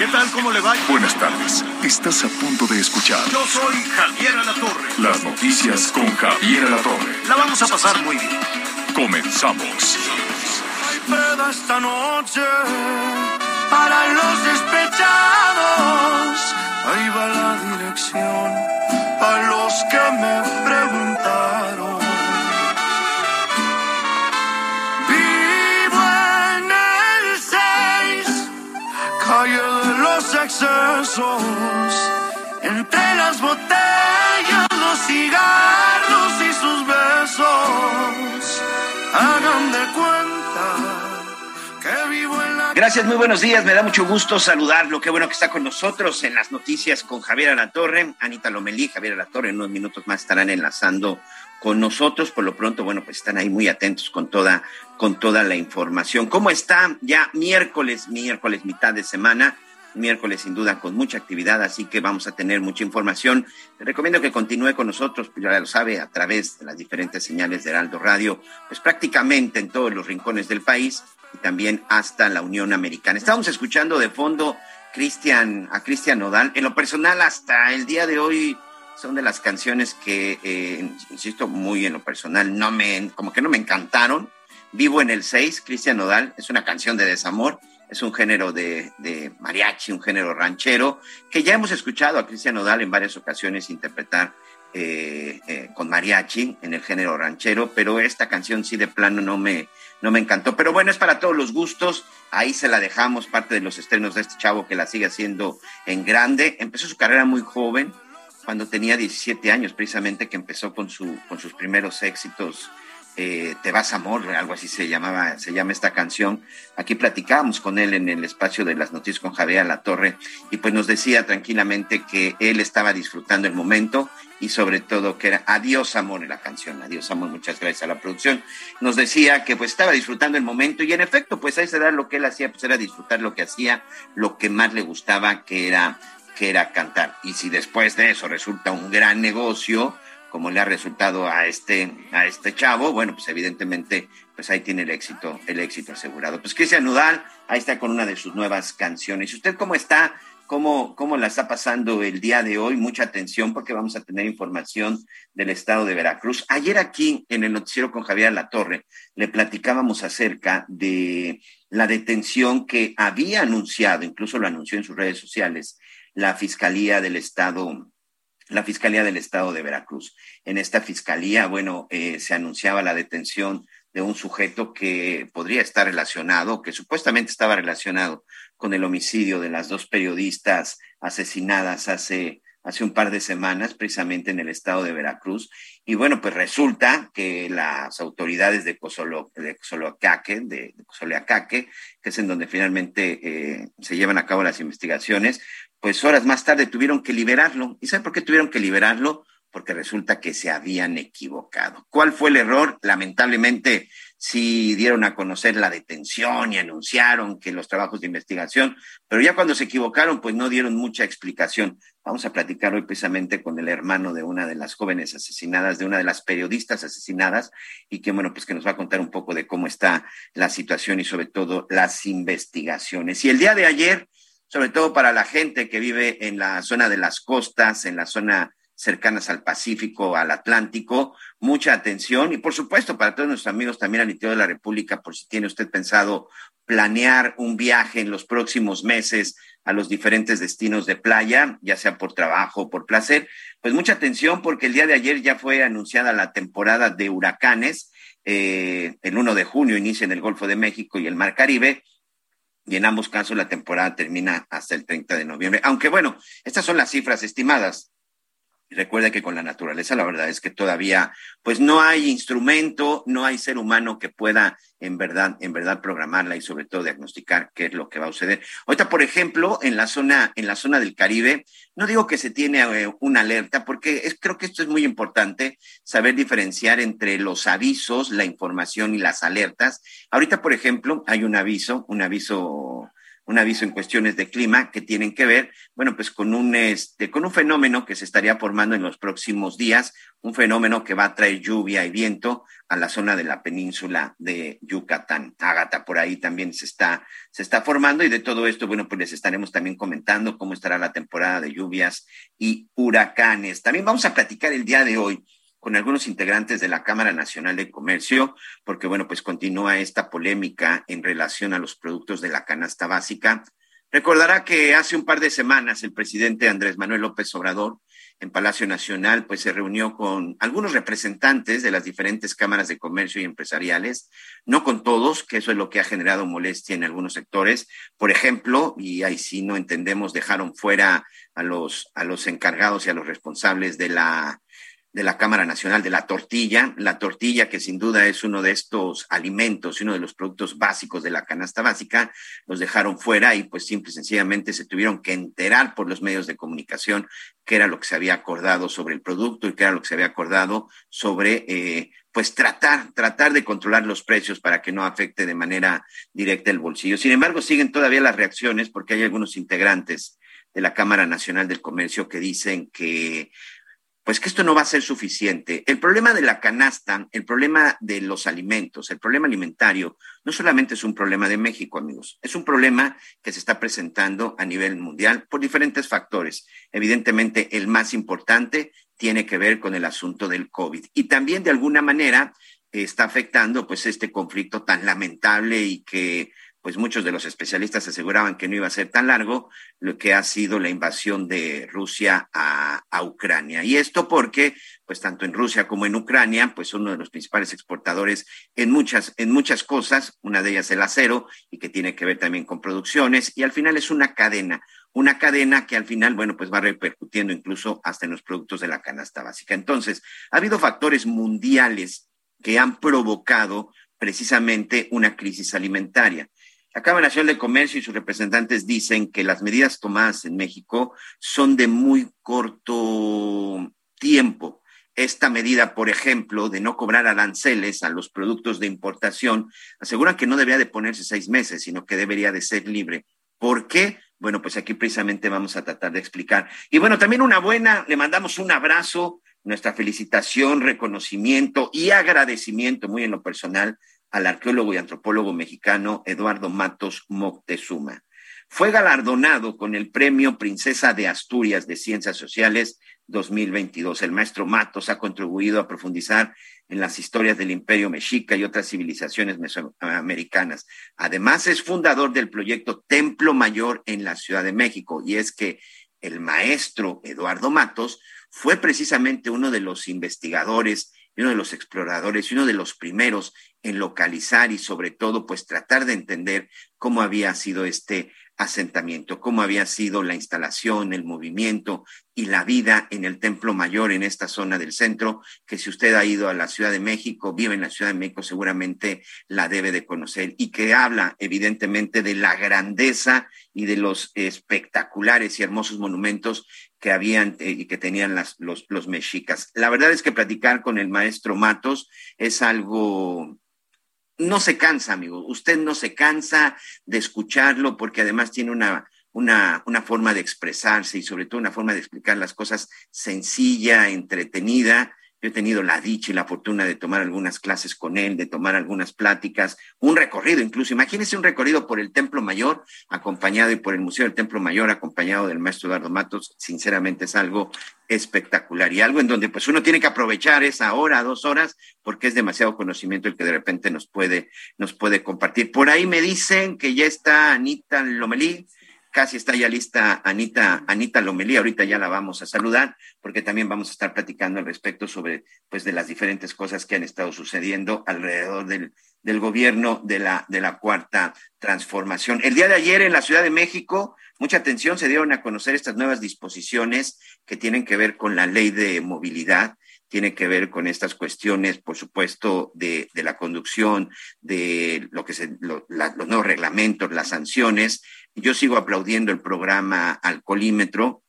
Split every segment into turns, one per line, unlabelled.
¿Qué tal? ¿Cómo le va?
Buenas tardes. Estás a punto de escuchar
Yo soy Javier Alatorre.
las noticias con Javier Alatorre.
La vamos a pasar muy bien.
Comenzamos.
peda esta noche para los despechados. Ahí va la dirección a los que me preguntaron. Excesos. Entre las botellas, los cigarros y sus besos. Hagan de cuenta que vivo en la
Gracias, muy buenos días. Me da mucho gusto saludarlo. Qué bueno que está con nosotros en las noticias con Javier Alatorre, Anita Lomelí, Javier Alatorre. En unos minutos más estarán enlazando con nosotros. Por lo pronto, bueno, pues están ahí muy atentos con toda, con toda la información. ¿Cómo está? Ya miércoles, miércoles, mitad de semana. Miércoles, sin duda, con mucha actividad, así que vamos a tener mucha información. Le recomiendo que continúe con nosotros, pues ya lo sabe, a través de las diferentes señales de Heraldo Radio, pues prácticamente en todos los rincones del país y también hasta la Unión Americana. Estábamos escuchando de fondo Cristian, a Cristian Nodal. En lo personal, hasta el día de hoy, son de las canciones que, eh, insisto, muy en lo personal, no me, como que no me encantaron. Vivo en el 6, Cristian Nodal, es una canción de desamor, es un género de, mariachi, un género ranchero, que ya hemos escuchado a Cristian Nodal en varias ocasiones interpretar eh, eh, con mariachi en el género ranchero, pero esta canción sí de plano no me, no me encantó. Pero bueno, es para todos los gustos, ahí se la dejamos, parte de los estrenos de este chavo que la sigue haciendo en grande. Empezó su carrera muy joven, cuando tenía 17 años, precisamente que empezó con, su, con sus primeros éxitos. Eh, Te vas amor, algo así se llamaba, se llama esta canción. Aquí platicábamos con él en el espacio de las noticias con Javier La Torre y pues nos decía tranquilamente que él estaba disfrutando el momento y sobre todo que era Adiós amor en la canción, Adiós amor, muchas gracias a la producción. Nos decía que pues estaba disfrutando el momento y en efecto pues ahí se da lo que él hacía, pues era disfrutar lo que hacía, lo que más le gustaba que era que era cantar. Y si después de eso resulta un gran negocio, como le ha resultado a este, a este chavo, bueno, pues evidentemente, pues ahí tiene el éxito, el éxito asegurado. Pues Cristian Nudal, ahí está con una de sus nuevas canciones. ¿Y usted cómo está? ¿Cómo, ¿Cómo la está pasando el día de hoy? Mucha atención porque vamos a tener información del estado de Veracruz. Ayer aquí en el noticiero con Javier La Torre le platicábamos acerca de la detención que había anunciado, incluso lo anunció en sus redes sociales, la Fiscalía del Estado, la Fiscalía del Estado de Veracruz. En esta fiscalía, bueno, eh, se anunciaba la detención de un sujeto que podría estar relacionado, que supuestamente estaba relacionado con el homicidio de las dos periodistas asesinadas hace, hace un par de semanas, precisamente en el estado de Veracruz. Y bueno, pues resulta que las autoridades de Cozolo, de de, que es en donde finalmente eh, se llevan a cabo las investigaciones, pues horas más tarde tuvieron que liberarlo. ¿Y sabe por qué tuvieron que liberarlo? Porque resulta que se habían equivocado. ¿Cuál fue el error? Lamentablemente, sí dieron a conocer la detención y anunciaron que los trabajos de investigación, pero ya cuando se equivocaron, pues no dieron mucha explicación. Vamos a platicar hoy precisamente con el hermano de una de las jóvenes asesinadas, de una de las periodistas asesinadas, y que bueno, pues que nos va a contar un poco de cómo está la situación y sobre todo las investigaciones. Y el día de ayer, sobre todo para la gente que vive en la zona de las costas, en la zona cercanas al Pacífico, al Atlántico, mucha atención. Y por supuesto para todos nuestros amigos también al interior de la República, por si tiene usted pensado planear un viaje en los próximos meses a los diferentes destinos de playa, ya sea por trabajo o por placer, pues mucha atención porque el día de ayer ya fue anunciada la temporada de huracanes, eh, el 1 de junio inicia en el Golfo de México y el Mar Caribe, y en ambos casos la temporada termina hasta el 30 de noviembre. Aunque bueno, estas son las cifras estimadas. Recuerda que con la naturaleza la verdad es que todavía pues no hay instrumento, no hay ser humano que pueda en verdad, en verdad programarla y sobre todo diagnosticar qué es lo que va a suceder. Ahorita, por ejemplo, en la zona, en la zona del Caribe, no digo que se tiene eh, una alerta, porque es, creo que esto es muy importante, saber diferenciar entre los avisos, la información y las alertas. Ahorita, por ejemplo, hay un aviso, un aviso un aviso en cuestiones de clima que tienen que ver, bueno, pues con un, este, con un fenómeno que se estaría formando en los próximos días, un fenómeno que va a traer lluvia y viento a la zona de la península de Yucatán. Ágata por ahí también se está, se está formando y de todo esto, bueno, pues les estaremos también comentando cómo estará la temporada de lluvias y huracanes. También vamos a platicar el día de hoy con algunos integrantes de la Cámara Nacional de Comercio, porque bueno, pues continúa esta polémica en relación a los productos de la canasta básica. Recordará que hace un par de semanas el presidente Andrés Manuel López Obrador en Palacio Nacional pues se reunió con algunos representantes de las diferentes cámaras de comercio y empresariales, no con todos, que eso es lo que ha generado molestia en algunos sectores. Por ejemplo, y ahí sí no entendemos, dejaron fuera a los a los encargados y a los responsables de la de la Cámara Nacional de la Tortilla, la tortilla que sin duda es uno de estos alimentos y uno de los productos básicos de la canasta básica, los dejaron fuera y pues simple y sencillamente se tuvieron que enterar por los medios de comunicación qué era lo que se había acordado sobre el producto y qué era lo que se había acordado sobre eh, pues tratar, tratar de controlar los precios para que no afecte de manera directa el bolsillo. Sin embargo, siguen todavía las reacciones porque hay algunos integrantes de la Cámara Nacional del Comercio que dicen que pues que esto no va a ser suficiente. El problema de la canasta, el problema de los alimentos, el problema alimentario, no solamente es un problema de México, amigos, es un problema que se está presentando a nivel mundial por diferentes factores. Evidentemente, el más importante tiene que ver con el asunto del COVID y también de alguna manera está afectando pues este conflicto tan lamentable y que pues muchos de los especialistas aseguraban que no iba a ser tan largo, lo que ha sido la invasión de Rusia a, Ucrania. Y esto porque, pues tanto en Rusia como en Ucrania, pues uno de los principales exportadores en muchas, en muchas cosas, una de ellas el acero, y que tiene que ver también con producciones, y al final es una cadena, una cadena que al final, bueno, pues va repercutiendo incluso hasta en los productos de la canasta básica. Entonces, ha habido factores mundiales que han provocado precisamente una crisis alimentaria. La Cámara Nacional de Comercio y sus representantes dicen que las medidas tomadas en México son de muy corto tiempo. Esta medida, por ejemplo, de no cobrar aranceles a los productos de importación, aseguran que no debería de ponerse seis meses, sino que debería de ser libre. ¿Por qué? Bueno, pues aquí precisamente vamos a tratar de explicar. Y bueno, también una buena, le mandamos un abrazo, nuestra felicitación, reconocimiento y agradecimiento muy en lo personal al arqueólogo y antropólogo mexicano Eduardo Matos Moctezuma. Fue galardonado con el Premio Princesa de Asturias de Ciencias Sociales 2022. El maestro Matos ha contribuido a profundizar en las historias del Imperio Mexica y otras civilizaciones mesoamericanas. Además, es fundador del proyecto Templo Mayor en la Ciudad de México. Y es que el maestro Eduardo Matos fue precisamente uno de los investigadores uno de los exploradores y uno de los primeros en localizar y sobre todo pues tratar de entender cómo había sido este asentamiento, cómo había sido la instalación, el movimiento y la vida en el Templo Mayor en esta zona del centro, que si usted ha ido a la Ciudad de México, vive en la Ciudad de México, seguramente la debe de conocer y que habla evidentemente de la grandeza y de los espectaculares y hermosos monumentos que habían eh, y que tenían las, los, los mexicas. La verdad es que platicar con el maestro Matos es algo no se cansa, amigo. Usted no se cansa de escucharlo porque además tiene una, una, una, forma de expresarse y sobre todo una forma de explicar las cosas sencilla, entretenida yo he tenido la dicha y la fortuna de tomar algunas clases con él, de tomar algunas pláticas, un recorrido incluso. Imagínense un recorrido por el Templo Mayor, acompañado y por el Museo del Templo Mayor, acompañado del maestro Eduardo Matos. Sinceramente es algo espectacular y algo en donde pues uno tiene que aprovechar esa hora, dos horas, porque es demasiado conocimiento el que de repente nos puede, nos puede compartir. Por ahí me dicen que ya está Anita Lomelí Casi está ya lista Anita, Anita Lomelí, ahorita ya la vamos a saludar, porque también vamos a estar platicando al respecto sobre, pues, de las diferentes cosas que han estado sucediendo alrededor del, gobierno de la, de la cuarta transformación. El día de ayer en la Ciudad de México, mucha atención, se dieron a conocer estas nuevas disposiciones que tienen que ver con la ley de movilidad tiene que ver con estas cuestiones, por supuesto, de, la conducción, de lo que se, los nuevos reglamentos, las sanciones. Yo sigo aplaudiendo el programa Alcoholímetro,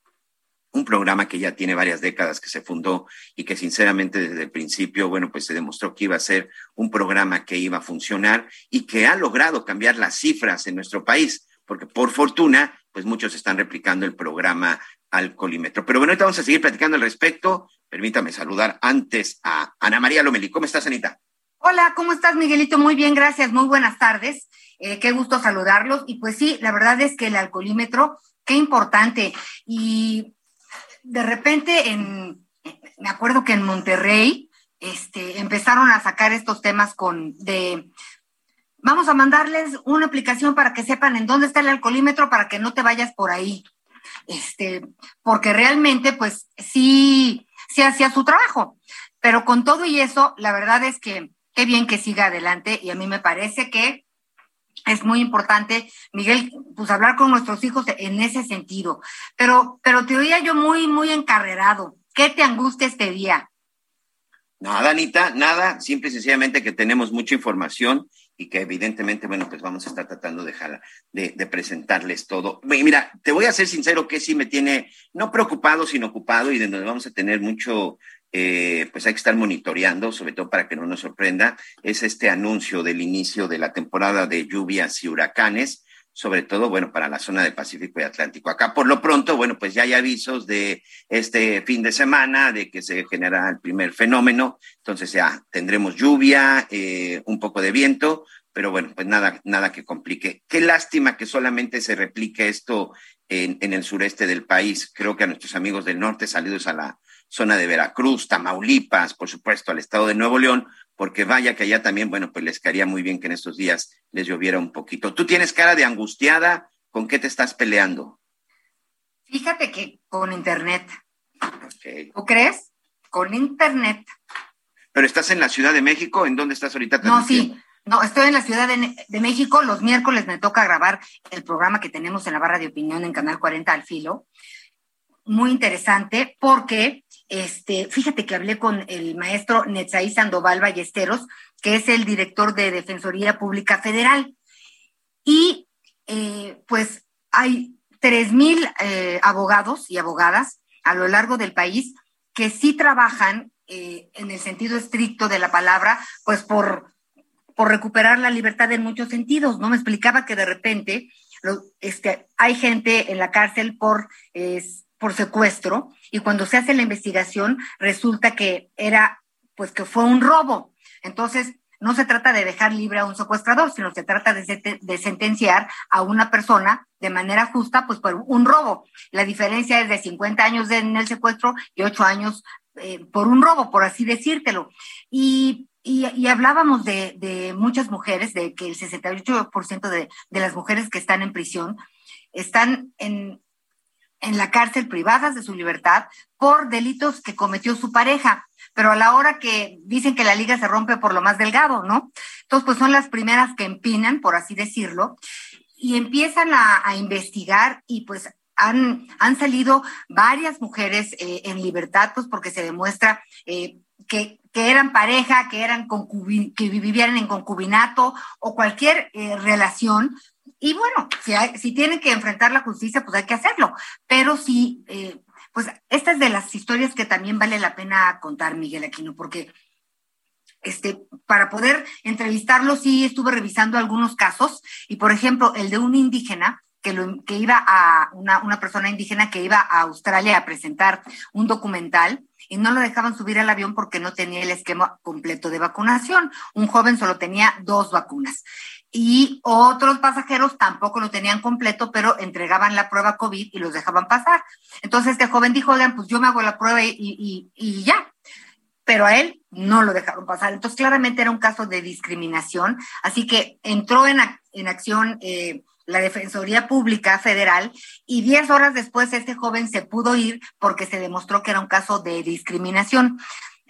un programa que ya tiene varias décadas que se fundó y que sinceramente desde el principio, bueno, pues se demostró que iba a ser un programa que iba a funcionar y que ha logrado cambiar las cifras en nuestro país, porque por fortuna, pues muchos están replicando el programa Alcoholímetro. Pero bueno, ahorita vamos a seguir platicando al respecto. Permítame saludar antes a Ana María Lomeli. ¿Cómo estás, Anita?
Hola, ¿cómo estás, Miguelito? Muy bien, gracias. Muy buenas tardes. Eh, qué gusto saludarlos. Y pues sí, la verdad es que el alcoholímetro, qué importante. Y de repente, en, me acuerdo que en Monterrey, este, empezaron a sacar estos temas con de vamos a mandarles una aplicación para que sepan en dónde está el alcoholímetro para que no te vayas por ahí. Este, porque realmente, pues sí, sí hacía su trabajo. Pero con todo y eso, la verdad es que qué bien que siga adelante y a mí me parece que es muy importante, Miguel, pues hablar con nuestros hijos en ese sentido. Pero, pero te oía yo muy, muy encarrerado. ¿Qué te angustia este día?
Nada, Anita, nada, simple y sencillamente que tenemos mucha información y que evidentemente, bueno, pues vamos a estar tratando de, de, de, presentarles todo. Mira, te voy a ser sincero que sí me tiene, no preocupado, sino ocupado y de donde vamos a tener mucho, eh, pues hay que estar monitoreando, sobre todo para que no nos sorprenda, es este anuncio del inicio de la temporada de lluvias y huracanes sobre todo, bueno, para la zona del Pacífico y Atlántico. Acá, por lo pronto, bueno, pues ya hay avisos de este fin de semana de que se genera el primer fenómeno, entonces ya tendremos lluvia, eh, un poco de viento, pero bueno, pues nada, nada que complique. Qué lástima que solamente se replique esto en, en el sureste del país. Creo que a nuestros amigos del norte, salidos a la zona de Veracruz, Tamaulipas, por supuesto, al estado de Nuevo León, porque vaya que allá también, bueno, pues les caería muy bien que en estos días les lloviera un poquito. Tú tienes cara de angustiada, ¿con qué te estás peleando?
Fíjate que con internet. ¿Tú crees? Con internet.
Pero estás en la Ciudad de México, ¿en dónde estás ahorita?
No, sí, no, estoy en la Ciudad de, de, México. Los miércoles me toca grabar el programa que tenemos en la barra de opinión en Canal 40 al filo. Muy interesante porque este, fíjate que hablé con el maestro Netzaí Sandoval Ballesteros, que es el director de Defensoría Pública Federal. Y eh, pues hay tres mil eh, abogados y abogadas a lo largo del país que sí trabajan eh, en el sentido estricto de la palabra, pues por, por recuperar la libertad en muchos sentidos. No me explicaba que de repente este, hay gente en la cárcel por por secuestro y cuando se hace la investigación resulta que era, pues que fue un robo. Entonces, no se trata de dejar libre a un secuestrador, sino se trata de, de, sentenciar a una persona de manera justa, pues por un robo. La diferencia es de 50 años en el secuestro y 8 años eh, por un robo, por así decírtelo. Y, y, y hablábamos de, de, muchas mujeres, de que el 68% de, de las mujeres que están en prisión están en, en la cárcel privadas de su libertad por delitos que cometió su pareja, pero a la hora que dicen que la liga se rompe por lo más delgado, ¿no? Entonces, pues son las primeras que empinan, por así decirlo, y empiezan a, investigar y pues han, han, salido varias mujeres eh, en libertad, pues porque se demuestra eh, que, que, eran pareja, que eran que vivían en concubinato o cualquier eh, relación, y bueno, si, tienen que enfrentar la justicia, pues hay que hacerlo. Pero sí, eh, pues esta es de las historias que también vale la pena contar, Miguel Aquino, porque este, para poder entrevistarlo, sí estuve revisando algunos casos, y por ejemplo, el de un indígena, que, lo, que iba a, una, una persona indígena que iba a Australia a presentar un documental, y no lo dejaban subir al avión porque no tenía el esquema completo de vacunación. Un joven solo tenía dos vacunas y otros pasajeros tampoco lo tenían completo, pero entregaban la prueba COVID y los dejaban pasar. Entonces este joven dijo, oigan, pues yo me hago la prueba y, y, ya. Pero a él no lo dejaron pasar. Entonces claramente era un caso de discriminación. Así que entró en, en acción eh, la Defensoría Pública Federal y diez horas después este joven se pudo ir porque se demostró que era un caso de discriminación.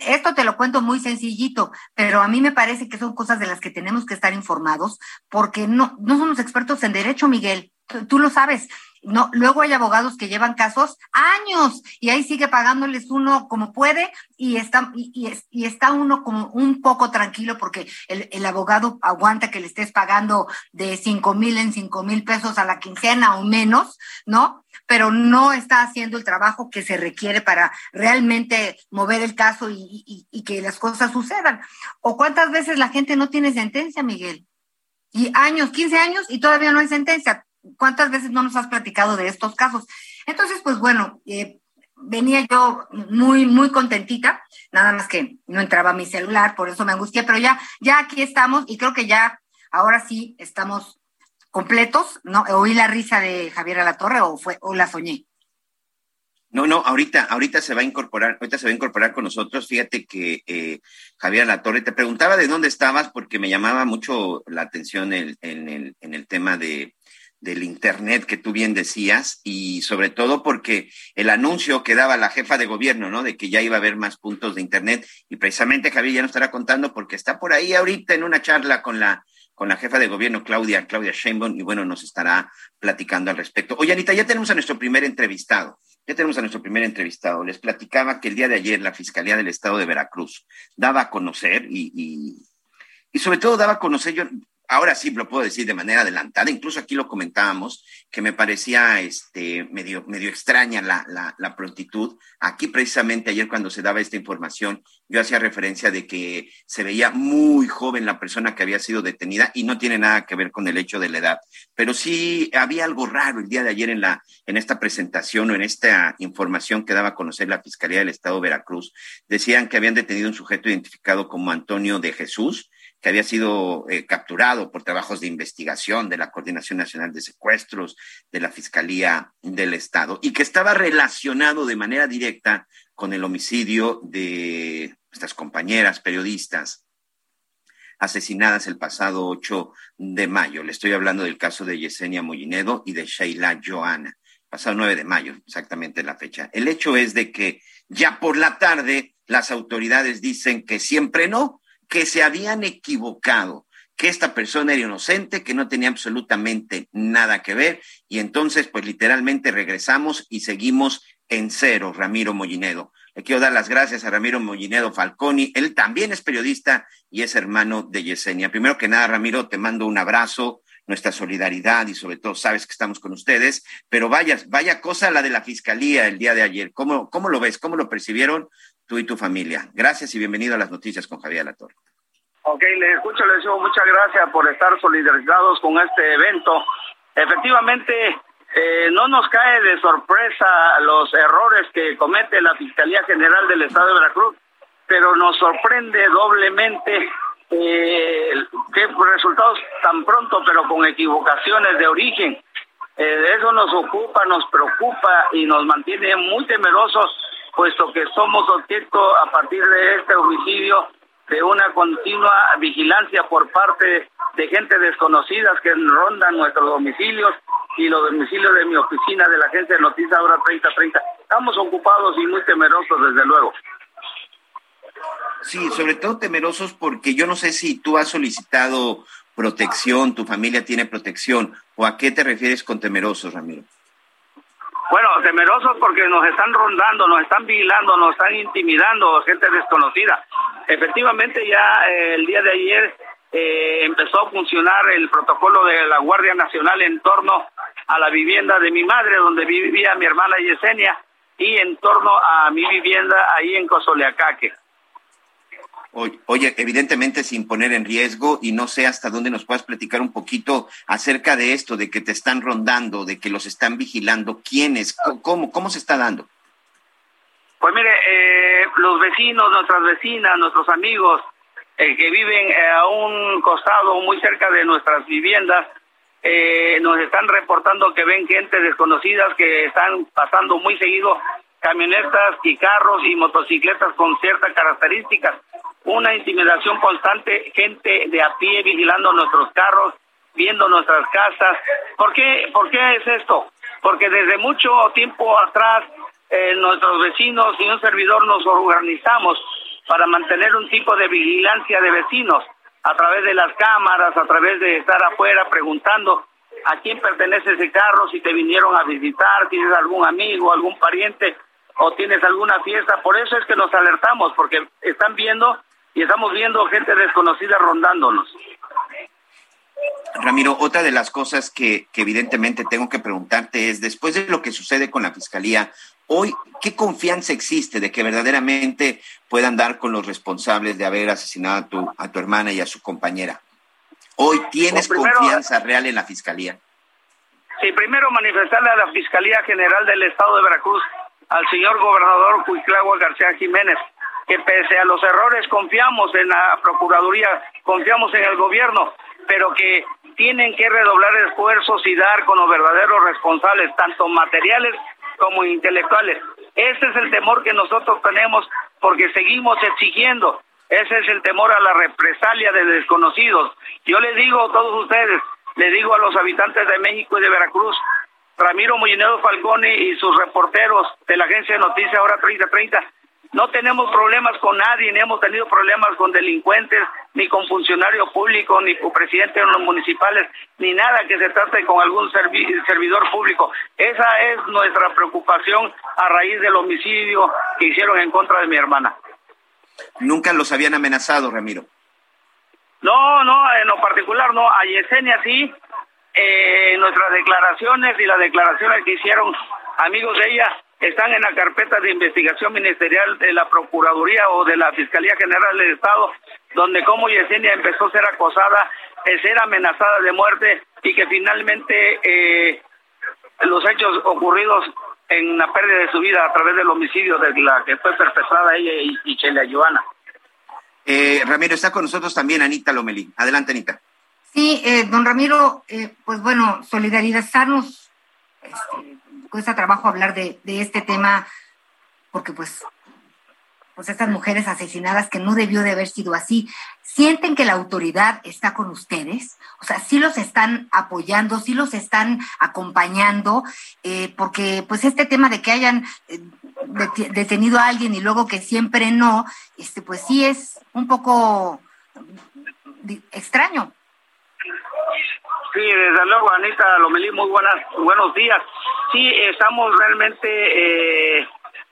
Esto te lo cuento muy sencillito, pero a mí me parece que son cosas de las que tenemos que estar informados porque no, no somos expertos en derecho, Miguel. Tú lo sabes. No, luego hay abogados que llevan casos años y ahí sigue pagándoles uno como puede y está, y, y está uno como un poco tranquilo porque el, el, abogado aguanta que le estés pagando de cinco mil en cinco mil pesos a la quincena o menos, ¿no? Pero no está haciendo el trabajo que se requiere para realmente mover el caso y, que las cosas sucedan. ¿O cuántas veces la gente no tiene sentencia, Miguel? Y años, 15 años y todavía no hay sentencia ¿Cuántas veces no nos has platicado de estos casos? Entonces, pues bueno, eh, venía yo muy, muy contentita, nada más que no entraba mi celular, por eso me angustié, pero ya, ya aquí estamos y creo que ya, ahora sí, estamos completos, ¿no? Oí la risa de Javier Alatorre o fue, o la soñé.
No, no, ahorita, ahorita se va a incorporar, ahorita se va a incorporar con nosotros. Fíjate que eh, Javier Alatorre, te preguntaba de dónde estabas porque me llamaba mucho la atención el, en, el, en el tema de, del Internet que tú bien decías y sobre todo porque el anuncio que daba la jefa de gobierno, ¿no? De que ya iba a haber más puntos de Internet y precisamente Javier ya nos estará contando porque está por ahí ahorita en una charla con la con la jefa de gobierno Claudia Claudia Sheinbaum y bueno, nos estará platicando al respecto. Oye, Anita, ya tenemos a nuestro primer entrevistado. Ya tenemos a nuestro primer entrevistado. Les platicaba que el día de ayer la Fiscalía del Estado de Veracruz daba a conocer y, y, sobre todo daba a conocer, yo ahora sí lo puedo decir de manera adelantada, incluso aquí lo comentábamos, que me parecía este, medio, medio extraña la, la, prontitud. Aquí precisamente ayer cuando se daba esta información, yo hacía referencia de que se veía muy joven la persona que había sido detenida y no tiene nada que ver con el hecho de la edad. Pero sí había algo raro el día de ayer en, la, en esta presentación o en esta información que daba a conocer la Fiscalía del Estado de Veracruz. Decían que habían detenido un sujeto identificado como Antonio de Jesús, que había sido eh, capturado por trabajos de investigación de la Coordinación Nacional de Secuestros, de la Fiscalía del Estado, y que estaba relacionado de manera directa con el homicidio de nuestras compañeras periodistas asesinadas el pasado 8 de mayo. Le estoy hablando del caso de Yesenia Mollinedo y de Sheila Joana, pasado 9 de mayo, exactamente la fecha. El hecho es de que ya por la tarde las autoridades dicen que siempre no, que se habían equivocado, que esta persona era inocente, que no tenía absolutamente nada que ver, y entonces, pues literalmente regresamos y seguimos en cero, Ramiro Mollinedo. Le quiero dar las gracias a Ramiro Mollinedo Falconi. Él también es periodista y es hermano de Yesenia. Primero que nada, Ramiro, te mando un abrazo, nuestra solidaridad y sobre todo sabes que estamos con ustedes. Pero vaya, vaya cosa la de la fiscalía el día de ayer. ¿Cómo, cómo lo ves? ¿Cómo lo percibieron? tú y tu familia. Gracias y bienvenido a las noticias con Javier Latorre.
Ok, les escucho, les digo muchas gracias por estar solidarizados con este evento. Efectivamente, eh, no nos cae de sorpresa los errores que comete la Fiscalía General del Estado de Veracruz, pero nos sorprende doblemente eh, que resultados tan pronto, pero con equivocaciones de origen. Eh, eso nos ocupa, nos preocupa y nos mantiene muy temerosos puesto que somos objeto a partir de este homicidio de una continua vigilancia por parte de gente desconocidas que rondan nuestros domicilios y los domicilios de mi oficina de la agencia de noticias ahora 3030. Estamos ocupados y muy temerosos, desde luego.
Sí, sobre todo temerosos porque yo no sé si tú has solicitado protección, tu familia tiene protección, o a qué te refieres con temerosos, Ramiro.
Bueno, temerosos porque nos están rondando, nos están vigilando, nos están intimidando, gente desconocida. Efectivamente, ya eh, el día de ayer eh, empezó a funcionar el protocolo de la Guardia Nacional en torno a la vivienda de mi madre, donde vivía mi hermana Yesenia, y en torno a mi vivienda ahí en Cozoleacaque.
Oye, evidentemente sin poner en riesgo y no sé hasta dónde nos puedas platicar un poquito acerca de esto, de que te están rondando, de que los están vigilando, quiénes, cómo, cómo se está dando.
Pues mire, eh, los vecinos, nuestras vecinas, nuestros amigos eh, que viven eh, a un costado muy cerca de nuestras viviendas, eh, nos están reportando que ven gente desconocidas que están pasando muy seguido camionetas y carros y motocicletas con ciertas características una intimidación constante, gente de a pie vigilando nuestros carros viendo nuestras casas. ¿Por qué, ¿Por qué es esto? Porque desde mucho tiempo atrás eh, nuestros vecinos y un servidor nos organizamos para mantener un tipo de vigilancia de vecinos a través de las cámaras, a través de estar afuera preguntando a quién pertenece ese carro, si te vinieron a visitar, si tienes algún amigo, algún pariente o tienes alguna fiesta. Por eso es que nos alertamos, porque están viendo y estamos viendo gente desconocida rondándonos.
Ramiro, otra de las cosas que, evidentemente tengo que preguntarte es, después de lo que sucede con la Fiscalía, hoy, ¿qué confianza existe de que verdaderamente puedan dar con los responsables de haber asesinado a tu, a tu hermana y a su compañera? Hoy tienes confianza real en la Fiscalía.
Sí, primero manifestarle a la Fiscalía General del Estado de Veracruz, al señor gobernador Cuiclagua García Jiménez, que pese a los errores confiamos en la Procuraduría, confiamos en el gobierno, pero que tienen que redoblar esfuerzos y dar con los verdaderos responsables, tanto materiales como intelectuales. Ese es el temor que nosotros tenemos porque seguimos exigiendo ese es el temor a la represalia de desconocidos. Yo le digo a todos ustedes, le digo a los habitantes de México y de Veracruz, Ramiro Mollinedo Falcone y sus reporteros de la agencia de noticias ahora 3030, no tenemos problemas con nadie, ni hemos tenido problemas con delincuentes, ni con funcionarios públicos, ni con presidentes municipales, ni nada que se trate con algún servidor público. Esa es nuestra preocupación a raíz del homicidio que hicieron en contra de mi hermana.
Nunca los habían amenazado, Ramiro.
No, no, en lo particular no. A Yesenia sí. Eh, nuestras declaraciones y las declaraciones que hicieron amigos de ella están en la carpeta de investigación ministerial de la Procuraduría o de la Fiscalía General del Estado, donde como Yesenia empezó a ser acosada, a ser amenazada de muerte y que finalmente eh, los hechos ocurridos en la pérdida de su vida a través del homicidio de la que fue perpetrada ella y, y Chelia Giovanna.
Eh, Ramiro, está con nosotros también Anita Lomelí. Adelante, Anita.
Sí, eh, don Ramiro, eh, pues bueno, solidarizarnos, este, cuesta trabajo hablar de, este tema, porque pues pues estas mujeres asesinadas que no debió de haber sido así, sienten que la autoridad está con ustedes, o sea, sí los están apoyando, sí los están acompañando, eh, porque pues este tema de que hayan eh, detenido a alguien y luego que siempre no, este, pues sí es un poco extraño.
Sí, desde luego, Anita Lomelí, muy buenas, buenos días. Sí, estamos realmente eh,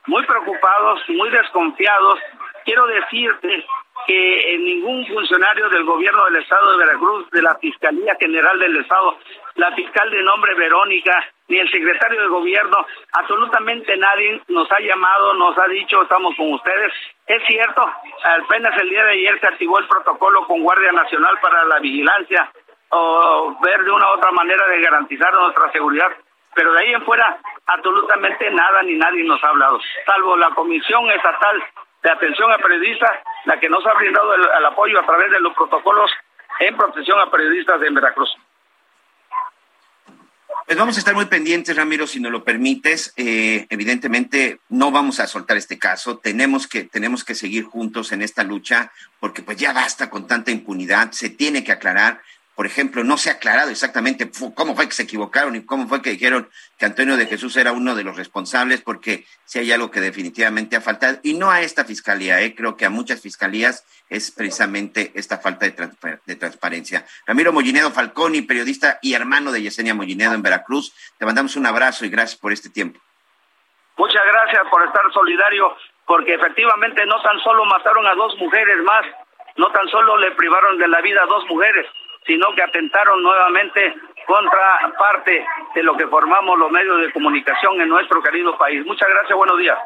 muy preocupados, muy desconfiados. Quiero decirte que ningún funcionario del gobierno del estado de Veracruz, de la Fiscalía General del Estado, la fiscal de nombre Verónica, ni el secretario de gobierno, absolutamente nadie nos ha llamado, nos ha dicho estamos con ustedes. Es cierto, apenas el día de ayer se activó el protocolo con Guardia Nacional para la vigilancia o ver de una u otra manera de garantizar nuestra seguridad, pero de ahí en fuera absolutamente nada ni nadie nos ha hablado, salvo la Comisión Estatal de Atención a Periodistas, la que nos ha brindado el, apoyo a través de los protocolos en protección a periodistas en Veracruz.
Pues vamos a estar muy pendientes, Ramiro, si nos lo permites. Eh, evidentemente, no vamos a soltar este caso. Tenemos que, tenemos que seguir juntos en esta lucha, porque pues ya basta con tanta impunidad. Se tiene que aclarar por ejemplo, no se ha aclarado exactamente cómo fue que se equivocaron y cómo fue que dijeron que Antonio de Jesús era uno de los responsables, porque si hay algo que definitivamente ha faltado, y no a esta fiscalía, ¿eh? creo que a muchas fiscalías es precisamente esta falta de, de transparencia. Ramiro Mollinedo Falconi, periodista y hermano de Yesenia Mollinedo en Veracruz, te mandamos un abrazo y gracias por este tiempo.
Muchas gracias por estar solidario, porque efectivamente no tan solo mataron a dos mujeres más, no tan solo le privaron de la vida a dos mujeres, sino que atentaron nuevamente contra parte de lo que formamos los medios de comunicación en nuestro querido país. Muchas gracias, buenos días.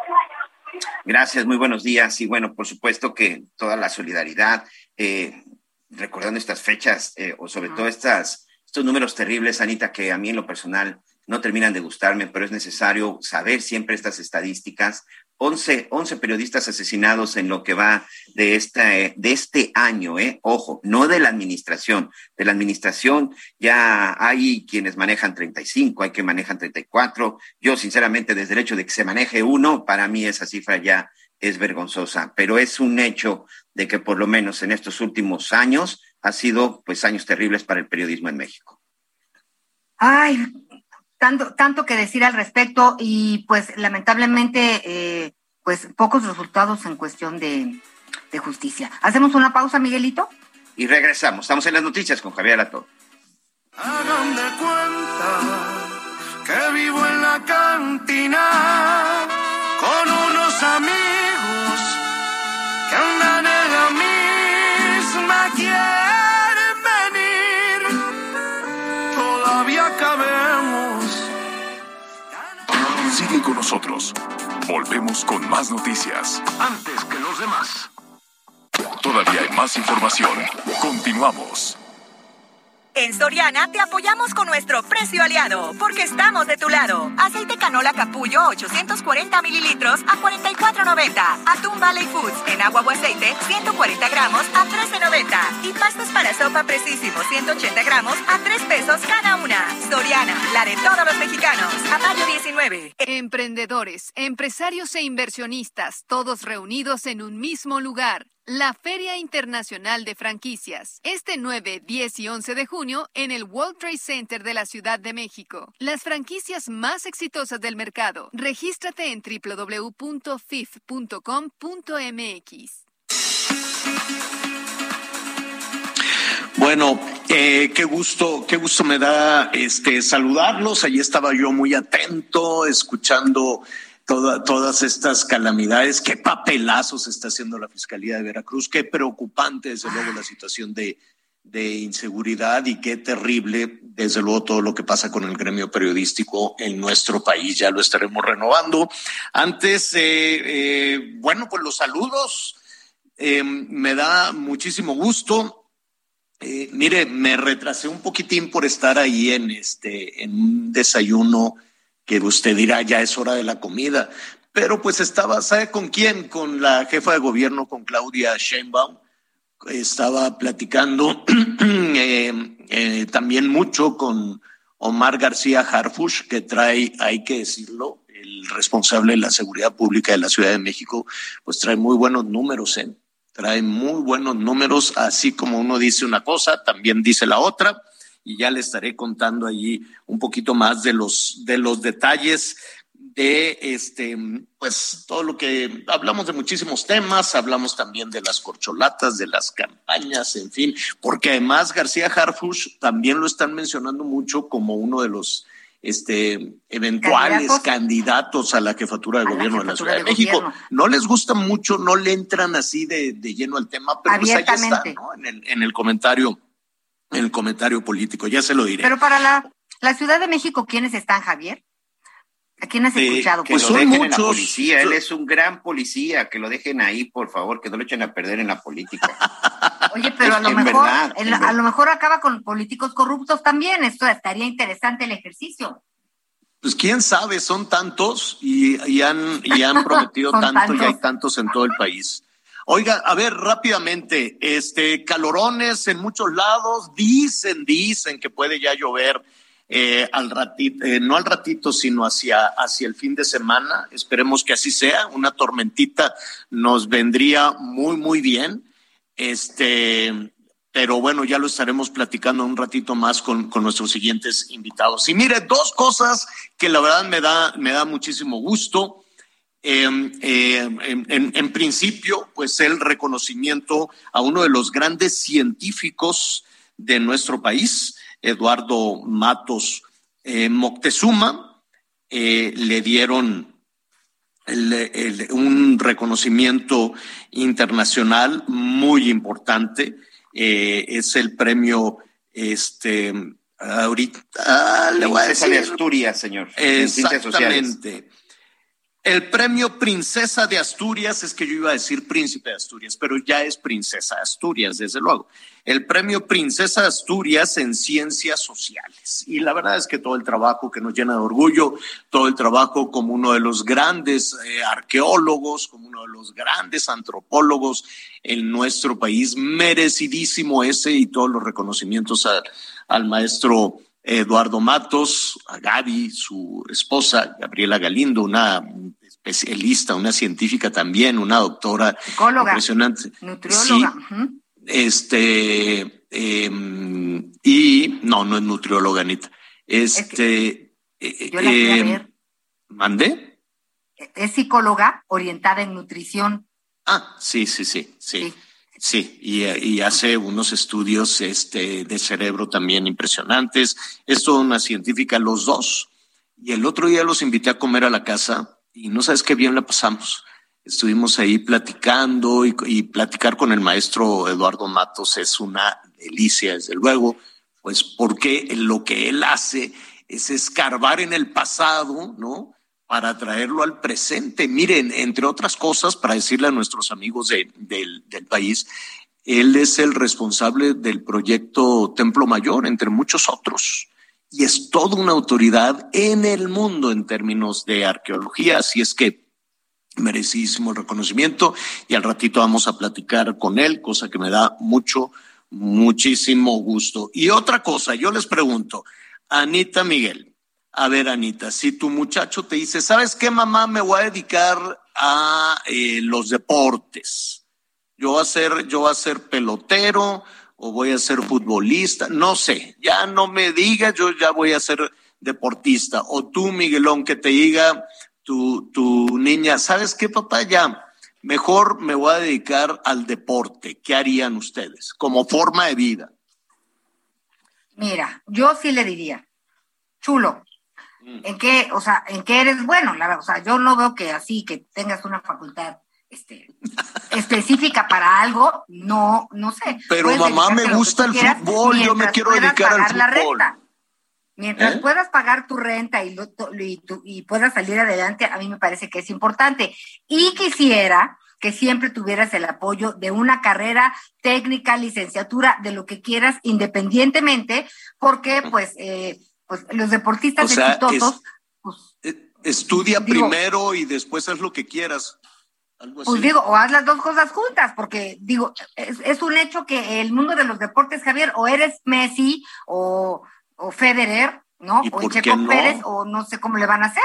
Gracias, muy buenos días. Y bueno, por supuesto que toda la solidaridad, eh, recordando estas fechas, eh, o sobre todo estas, estos números terribles, Anita, que a mí en lo personal no terminan de gustarme, pero es necesario saber siempre estas estadísticas 11, 11 periodistas asesinados en lo que va de, esta, de este año, ¿eh? Ojo, no de la administración. De la administración ya hay quienes manejan 35, hay que manejan 34. Yo, sinceramente, desde el hecho de que se maneje uno, para mí esa cifra ya es vergonzosa, pero es un hecho de que por lo menos en estos últimos años ha sido pues años terribles para el periodismo en México.
Ay, tanto, tanto que decir al respecto y pues lamentablemente eh, pues pocos resultados en cuestión de, de, justicia. ¿Hacemos una pausa, Miguelito?
Y regresamos. Estamos en las noticias con Javier Alato.
Hagan de cuenta que vivo en la cantina con unos amigos
nosotros. Volvemos con más noticias.
Antes que los demás.
Todavía hay más información. Continuamos.
En Soriana te apoyamos con nuestro precio aliado, porque estamos de tu lado. Aceite canola capullo 840 mililitros a 44.90. Atún Valley Foods en agua o aceite 140 gramos a 13.90. Y pastas para sopa precisísimo 180 gramos a 3 pesos cada una. Soriana, la de todos los mexicanos. A mayo 19.
Emprendedores, empresarios e inversionistas, todos reunidos en un mismo lugar. La Feria Internacional de Franquicias, este 9, 10 y 11 de junio en el World Trade Center de la Ciudad de México. Las franquicias más exitosas del mercado. Regístrate en www.fif.com.mx.
Bueno, eh, qué gusto, qué gusto me da este saludarlos. Allí estaba yo muy atento, escuchando toda, todas estas calamidades, qué papelazos está haciendo la Fiscalía de Veracruz, qué preocupante desde luego la situación de, de inseguridad y qué terrible desde luego todo lo que pasa con el gremio periodístico en nuestro país. Ya lo estaremos renovando. Antes, eh, eh, bueno, pues los saludos. Eh, me da muchísimo gusto. Eh, mire, me retrasé un poquitín por estar ahí en este, en un desayuno que usted dirá ya es hora de la comida, pero pues estaba, ¿sabe con quién? Con la jefa de gobierno, con Claudia Sheinbaum. Estaba platicando eh, eh, también mucho con Omar García Harfush, que trae, hay que decirlo, el responsable de la seguridad pública de la Ciudad de México, pues trae muy buenos números, ¿eh? trae muy buenos números, así como uno dice una cosa, también dice la otra y ya le estaré contando allí un poquito más de los, de los detalles de este, pues todo lo que hablamos de muchísimos temas, hablamos también de las corcholatas, de las campañas, en fin, porque además García Harfush también lo están mencionando mucho como uno de los este, eventuales ¿Candidatos? candidatos a la jefatura de gobierno de la Ciudad de, de México. Gobierno. No les gusta mucho, no le entran así de, de lleno al tema, pero pues ahí está, ¿no? En el, en el comentario en el comentario político, ya se lo diré.
Pero para la, la Ciudad de México, ¿quiénes están, Javier? ¿A quién has escuchado?
Eh, que pues lo dejen muchos, en la policía, él es un gran policía, que lo dejen ahí, por favor, que no lo echen a perder en la política.
Oye, pero a lo mejor, verdad, el, a lo mejor acaba con políticos corruptos también, esto estaría interesante el ejercicio.
Pues quién sabe, son tantos y, y han, y han prometido tanto tantos. y hay tantos en todo el país. Oiga, a ver, rápidamente, este, calorones en muchos lados, dicen, dicen que puede ya llover eh, al ratito, eh, no al ratito, sino hacia, hacia el fin de semana. Esperemos que así sea. Una tormentita nos vendría muy, muy bien. Este, pero bueno, ya lo estaremos platicando un ratito más con, con nuestros siguientes invitados. Y mire, dos cosas que la verdad me da, me da muchísimo gusto. Eh, eh, en, en, en, principio, pues el reconocimiento a uno de los grandes científicos de nuestro país, Eduardo Matos eh, Moctezuma, le dieron el, el, un reconocimiento internacional muy importante. es el premio, este, ahorita
le voy a decir. de Asturias, señor.
Exactamente. El premio Princesa de Asturias, es que yo iba a decir Príncipe de Asturias, pero ya es Princesa de Asturias, desde luego. El premio Princesa de Asturias en Ciencias Sociales. Y la verdad es que todo el trabajo que nos llena de orgullo, todo el trabajo como uno de los grandes eh, arqueólogos, como uno de los grandes antropólogos en nuestro país, merecidísimo ese y todos los reconocimientos al maestro Eduardo Matos, a Gaby, su esposa, Gabriela Galindo, una especialista, una científica también, una doctora
Psicóloga,
impresionante.
Nutrióloga.
Sí, este, Em, y no, no es nutrióloga, Anita. Este.
Es yo la em, ver.
¿Mandé?
Es psicóloga orientada en nutrición.
Ah, sí, sí, sí, sí. sí. Y, hace unos estudios este, de cerebro también impresionantes. Es toda una científica, los dos. Y el otro día los invité a comer a la casa y no sabes qué bien la pasamos. Estuvimos ahí platicando y, y platicar con el maestro Eduardo Matos es una delicia, desde luego, pues porque lo que él hace es escarbar en el pasado, ¿no? Para traerlo al presente. Miren, entre otras cosas, para decirle a nuestros amigos del país, él es el responsable del proyecto Templo Mayor, entre muchos otros. Y es toda una autoridad en el mundo en términos de arqueología. Así es que merecidísimo el reconocimiento y al ratito vamos a platicar con él, cosa que me da mucho, muchísimo gusto. Y otra cosa, yo les pregunto, Anita Miguel, a ver Anita, si tu muchacho te dice, ¿sabes qué mamá? Me voy a dedicar a eh, los deportes. Yo voy a ser, yo voy a ser pelotero o voy a ser futbolista, no sé, ya no me diga, yo ya voy a ser deportista. O tú, Miguelón, que te diga tu, niña, ¿sabes qué, papá? Ya, mejor me voy a dedicar al deporte. ¿Qué harían ustedes como forma de vida?
Mira, yo sí le diría, chulo. ¿En qué, o sea, en qué eres bueno? La, o sea, yo no veo que así, que tengas una facultad este, específica para algo, no, no sé.
Pero mamá, me gusta el fútbol, yo me quiero dedicar al fútbol.
Mientras ¿Eh? puedas pagar tu renta y, y, puedas salir adelante, a mí me parece que es importante. Y quisiera que siempre tuvieras el apoyo de una carrera técnica, licenciatura, de lo que quieras, independientemente, porque pues, eh, pues los deportistas exitosos... pues,
eh, estudia primero y después haz lo que quieras.
Pues digo, o haz las dos cosas juntas, porque digo, es, es, un hecho que el mundo de los deportes, Javier, o eres Messi o o Federer, ¿no? O Checo Pérez, o no sé cómo le van a hacer.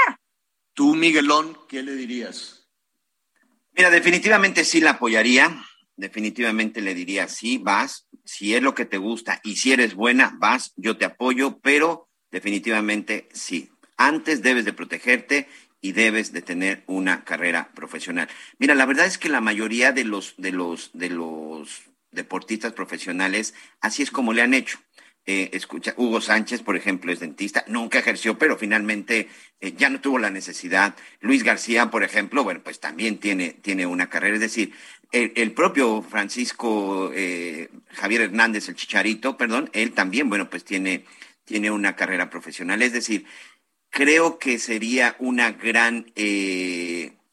Tú, Miguelón, ¿qué le dirías?
Mira, definitivamente sí la apoyaría. Definitivamente le diría, sí, vas, si es lo que te gusta y si eres buena, vas, yo te apoyo, pero definitivamente sí. Antes debes de protegerte y debes de tener una carrera profesional. Mira, la verdad es que la mayoría de los de los de los deportistas profesionales así es como le han hecho. Eh, escucha, Hugo Sánchez, por ejemplo, es dentista, nunca ejerció, pero finalmente eh, ya no tuvo la necesidad. Luis García, por ejemplo, bueno, pues también tiene, tiene una carrera. Es decir, el, propio Francisco eh, Javier Hernández, el Chicharito, perdón, él también, bueno, pues tiene, tiene una carrera profesional. Es decir, creo que sería una gran,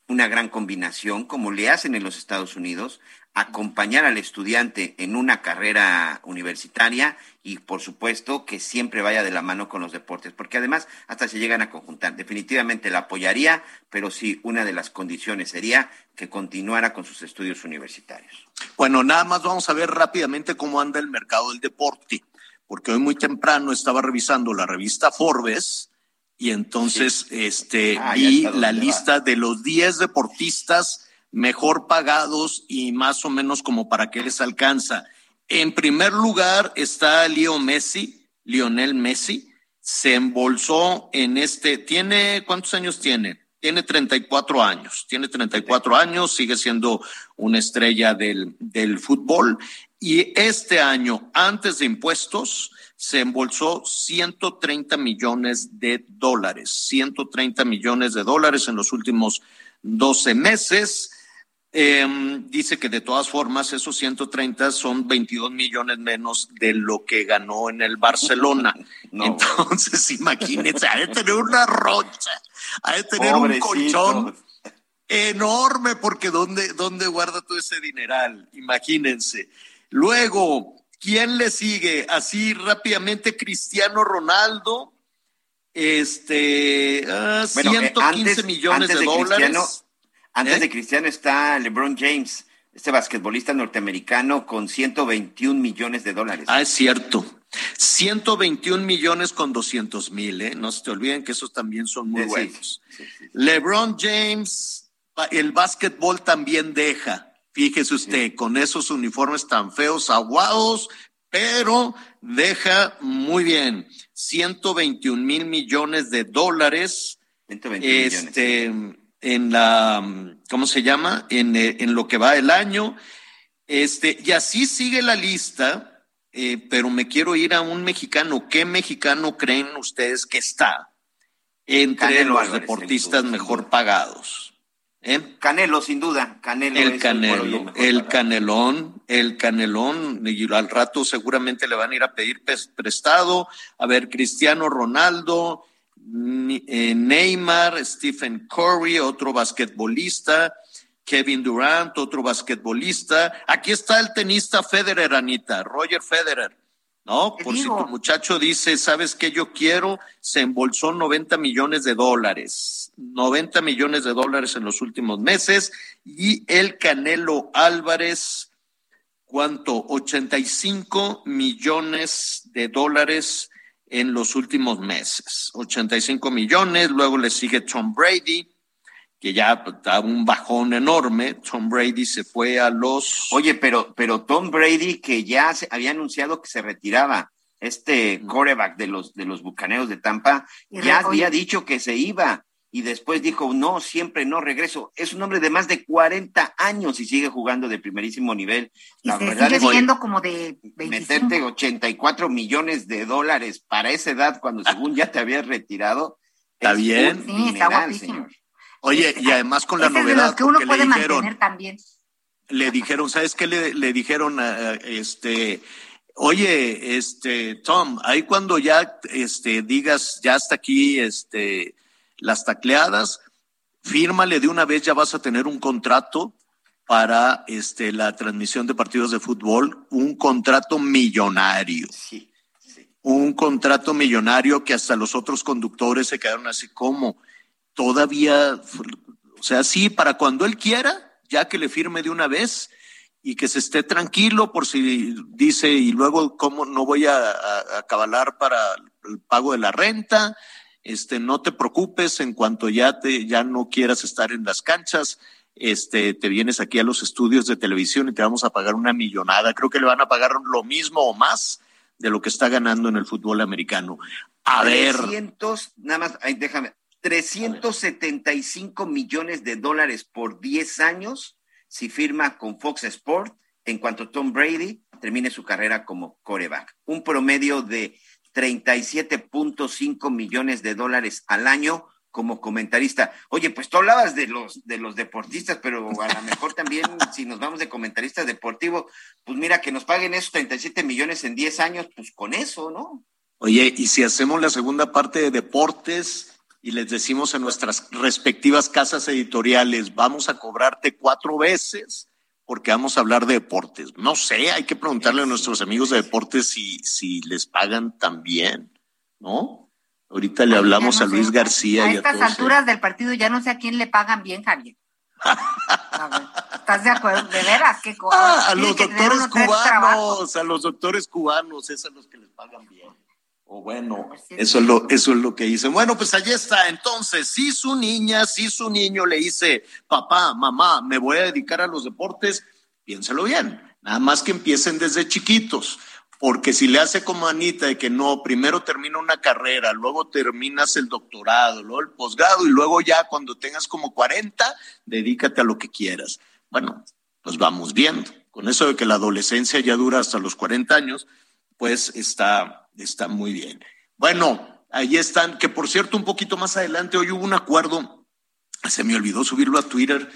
una gran combinación, como le hacen en los Estados Unidos, acompañar al estudiante en una carrera universitaria y por supuesto que siempre vaya de la mano con los deportes, porque además hasta se llegan a conjuntar. Definitivamente la apoyaría, pero sí, una de las condiciones sería que continuara con sus estudios universitarios.
Bueno, nada más vamos a ver rápidamente cómo anda el mercado del deporte, porque hoy muy temprano estaba revisando la revista Forbes y entonces este ah, vi la lista de los 10 deportistas mejor pagados y más o menos como para qué les alcanza. En primer lugar está Leo Messi, Lionel Messi, se embolsó en este, tiene, ¿cuántos años tiene? Tiene 34 años, tiene 34 años, sigue siendo una estrella del, del fútbol y este año, antes de impuestos, se embolsó 130 millones de dólares, 130 millones de dólares en los últimos 12 meses. Em, dice que de todas formas esos 130 son 22 millones menos de lo que ganó en el Barcelona. Entonces, imagínense, ha de tener una rocha, ha de tener un colchón enorme, porque ¿dónde, ¿dónde guarda todo ese dineral? Imagínense. Luego, ¿quién le sigue? Así rápidamente, Cristiano Ronaldo, este, 115 ah, eh, millones de, dólares.
Antes ¿Eh? de Cristiano está LeBron James, este basquetbolista norteamericano con 121 millones de dólares.
Ah, es cierto. 121 millones con 200 mil, ¿eh? No se te olviden que esos también son muy buenos. LeBron James, el básquetbol también deja. Fíjese usted, con esos uniformes tan feos, aguados, pero deja muy bien 121 mil millones de dólares. este, en la, ¿cómo se llama? En, eh, en, lo que va el año. Este, y así sigue la lista, eh, pero me quiero ir a un mexicano. ¿Qué mexicano creen ustedes que está entre los deportistas mejor pagados?
¿Eh? Canelo, sin duda. Canelo
el Canelo, el, Canelón, el Canelón, y al rato seguramente le van a ir a pedir prestado. A ver, Cristiano Ronaldo, eh, Neymar, Stephen Curry, otro basquetbolista, Kevin Durant, otro basquetbolista. Aquí está el tenista Federer, Anita, Roger Federer. ¿no? Por si tu muchacho dice, ¿sabes qué yo quiero? Se embolsó 90 millones de dólares, 90 millones de dólares en los últimos meses y el Canelo Álvarez, ¿cuánto? 85 millones de dólares en los últimos meses, 85 millones, luego le sigue Tom Brady, que ya da un bajón enorme. Tom Brady se fue a los.
Oye, pero, pero Tom Brady, que ya se, había anunciado que se retiraba, este coreback de los, de los bucaneos de Tampa, ya había dicho que se iba. Y después dijo, no, siempre no regreso. Es un hombre de más de 40 años y sigue jugando de primerísimo nivel.
Y La verdad sigue viendo como de
25. Meterte 84 millones de dólares para esa edad cuando según ya te habías retirado.
Está bien.
Sí, está guapísimo.
Oye, y además con la novedad.
que uno puede le dijeron, mantener también.
Le dijeron, ¿sabes qué le, le dijeron a este? Oye, este, Tom, ahí cuando ya este, digas, ya hasta aquí este, las tacleadas, fírmale de una vez, ya vas a tener un contrato para este, la transmisión de partidos de fútbol, un contrato millonario.
Sí, sí.
Un contrato millonario que hasta los otros conductores se quedaron así como todavía, o sea, sí, para cuando él quiera, ya que le firme de una vez y que se esté tranquilo por si dice y luego cómo no voy a, a, cabalar para el pago de la renta, este, no te preocupes en cuanto ya te, ya no quieras estar en las canchas, este, te vienes aquí a los estudios de televisión y te vamos a pagar una millonada. Creo que le van a pagar lo mismo o más de lo que está ganando en el fútbol americano. A
300, ver. nada más, ay, déjame, 375 millones de dólares por 10 años si firma con Fox Sport en cuanto Tom Brady termine su carrera como coreback. Un promedio de 37.5 millones de dólares al año como comentarista. Oye, pues tú hablabas de los de los deportistas, pero a lo mejor también si nos vamos de comentarista deportivo, pues mira que nos paguen esos 37 millones en 10 años, pues con eso, ¿no?
Oye, y si hacemos la segunda parte de deportes, y les decimos en nuestras respectivas casas editoriales, vamos a cobrarte cuatro veces porque vamos a hablar de deportes. No sé, hay que preguntarle a nuestros amigos de deportes si, si les pagan también, ¿no? Ahorita le hablamos a Luis García.
A, estas alturas del partido ya no sé a quién le pagan bien, Javier. ¿Estás de acuerdo? De veras, qué cosa.
Ah, a los doctores cubanos, a los doctores cubanos, es a los que les pagan bien. O bueno, eso es lo, eso es lo que dice. Bueno, pues allí está. Entonces, si su niña, si su niño le dice, papá, mamá, me voy a dedicar a los deportes, piénselo bien. Nada más que empiecen desde chiquitos. Porque si le hace como Anita de que no, primero termina una carrera, luego terminas el doctorado, luego el posgrado y luego ya cuando tengas como 40, dedícate a lo que quieras. Bueno, pues vamos viendo. Con eso de que la adolescencia ya dura hasta los 40 años, pues está, está muy bien. Bueno, ahí están, que por cierto, un poquito más adelante, hoy hubo un acuerdo, se me olvidó subirlo a Twitter,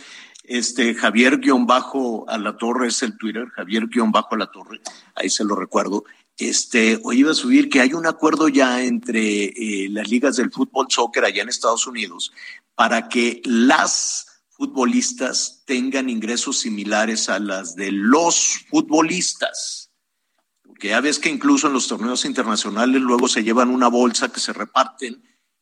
este Javier-Bajo a la Torre es el Twitter, Javier-Bajo a la Torre, ahí se lo recuerdo. Este, hoy iba a subir que hay un acuerdo ya entre eh, las ligas del fútbol soccer allá en Estados Unidos para que las futbolistas tengan ingresos similares a las de los futbolistas que ya ves que incluso en los torneos internacionales luego se llevan una bolsa que se reparten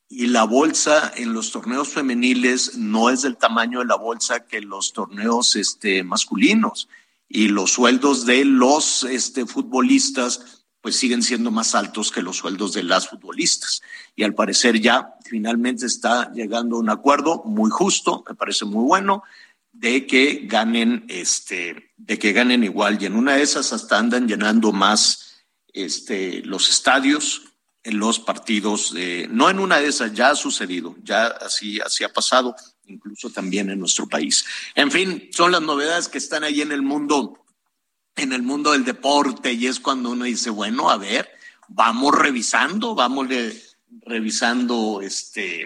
y la bolsa en los torneos femeniles no es del tamaño de la bolsa que los torneos este, masculinos y los sueldos de los este, futbolistas pues siguen siendo más altos que los sueldos de las futbolistas. Y al parecer ya finalmente está llegando a un acuerdo muy justo, me parece muy bueno, de que ganen, este, de que ganen igual. Y en una de esas hasta andan llenando más este, los estadios, en los partidos, no en una de esas, ya ha sucedido, ya así, así ha pasado, incluso también en nuestro país. En fin, son las novedades que están ahí en el mundo, en el mundo del deporte, y es cuando uno dice, bueno, a ver, vamos revisando, vamos revisando este.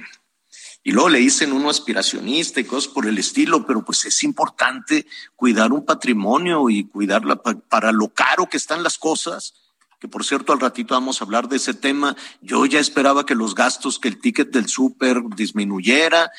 Y luego le dicen uno aspiracionista y cosas por el estilo, pero pues es importante cuidar un patrimonio y cuidarla para lo caro que están las cosas que por cierto al ratito vamos a hablar de ese tema. Yo ya esperaba que los gastos, que el ticket del súper disminuyera,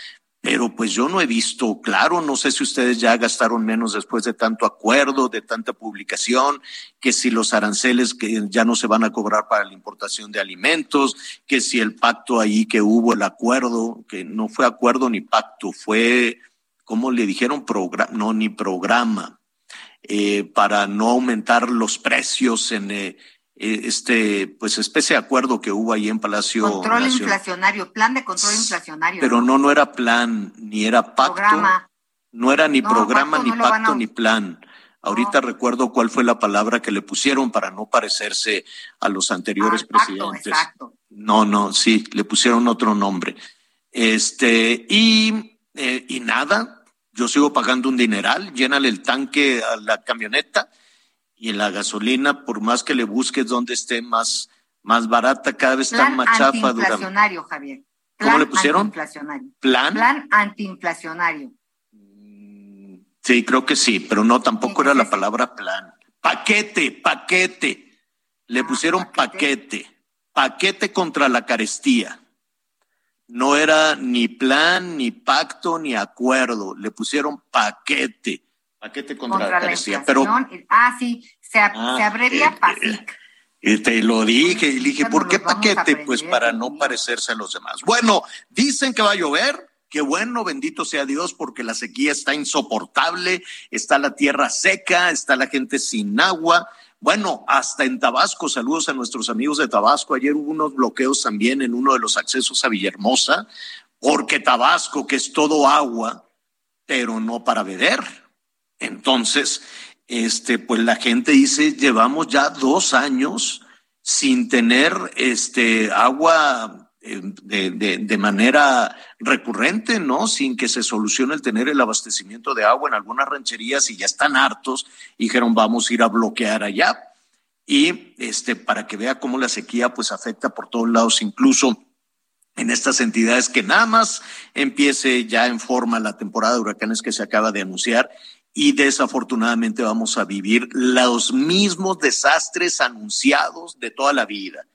pero pues yo no he visto, claro, no sé si ustedes ya gastaron menos después de tanto acuerdo, de tanta publicación, que si los aranceles que ya no se van a cobrar para la importación de alimentos, que si el pacto ahí que hubo, el acuerdo, que no fue acuerdo ni pacto, fue, ¿cómo le dijeron? Programa, no, ni programa, eh, para no aumentar los precios en... Eh, este, pues especie de acuerdo que hubo ahí en Palacio.
Control inflacionario, plan de control inflacionario.
Pero no, no era plan, ni era pacto. Programa. No era ni programa, ni pacto, ni plan. Ahorita recuerdo cuál fue la palabra que le pusieron para no parecerse a los anteriores presidentes. exacto. No, no, sí, le pusieron otro nombre. Este, y, eh, y nada, yo sigo pagando un dineral, llénale el tanque a la camioneta y en la gasolina, por más que le busques donde esté más, más barata, cada vez está más chafa.
Antiinflacionario, Javier.
¿Cómo le pusieron?
Antiinflacionario.
¿Plan?
Plan antiinflacionario.
Mm, sí, creo que sí, pero no, tampoco era la palabra plan. Paquete, paquete. Le ah, pusieron paquete. paquete. contra la carestía. No era ni plan, ni pacto, ni acuerdo. Le pusieron paquete paquete contra, contra la, Pero,
ah, sí, se, ah, se abrevia eh, PASIC.
Eh, te lo dije, y dije, ¿por qué paquete? Pues para no parecerse a los demás. Bueno, dicen que va a llover. Qué bueno, bendito sea Dios, porque la sequía está insoportable, está la tierra seca, está la gente sin agua. Bueno, hasta en Tabasco, saludos a nuestros amigos de Tabasco. Ayer hubo unos bloqueos también en uno de los accesos a Villahermosa, porque Tabasco, que es todo agua, pero no para beber entonces, este, pues la gente dice, llevamos ya dos años sin tener este agua eh, de, de, manera recurrente, ¿no? Sin que se solucione el tener el abastecimiento de agua en algunas rancherías y ya están hartos dijeron vamos a ir a bloquear allá. Y este, para que vea cómo la sequía pues afecta por todos lados, incluso en estas entidades que nada más empiece ya en forma la temporada de huracanes que se acaba de anunciar y desafortunadamente vamos a vivir los mismos desastres anunciados de toda la vida.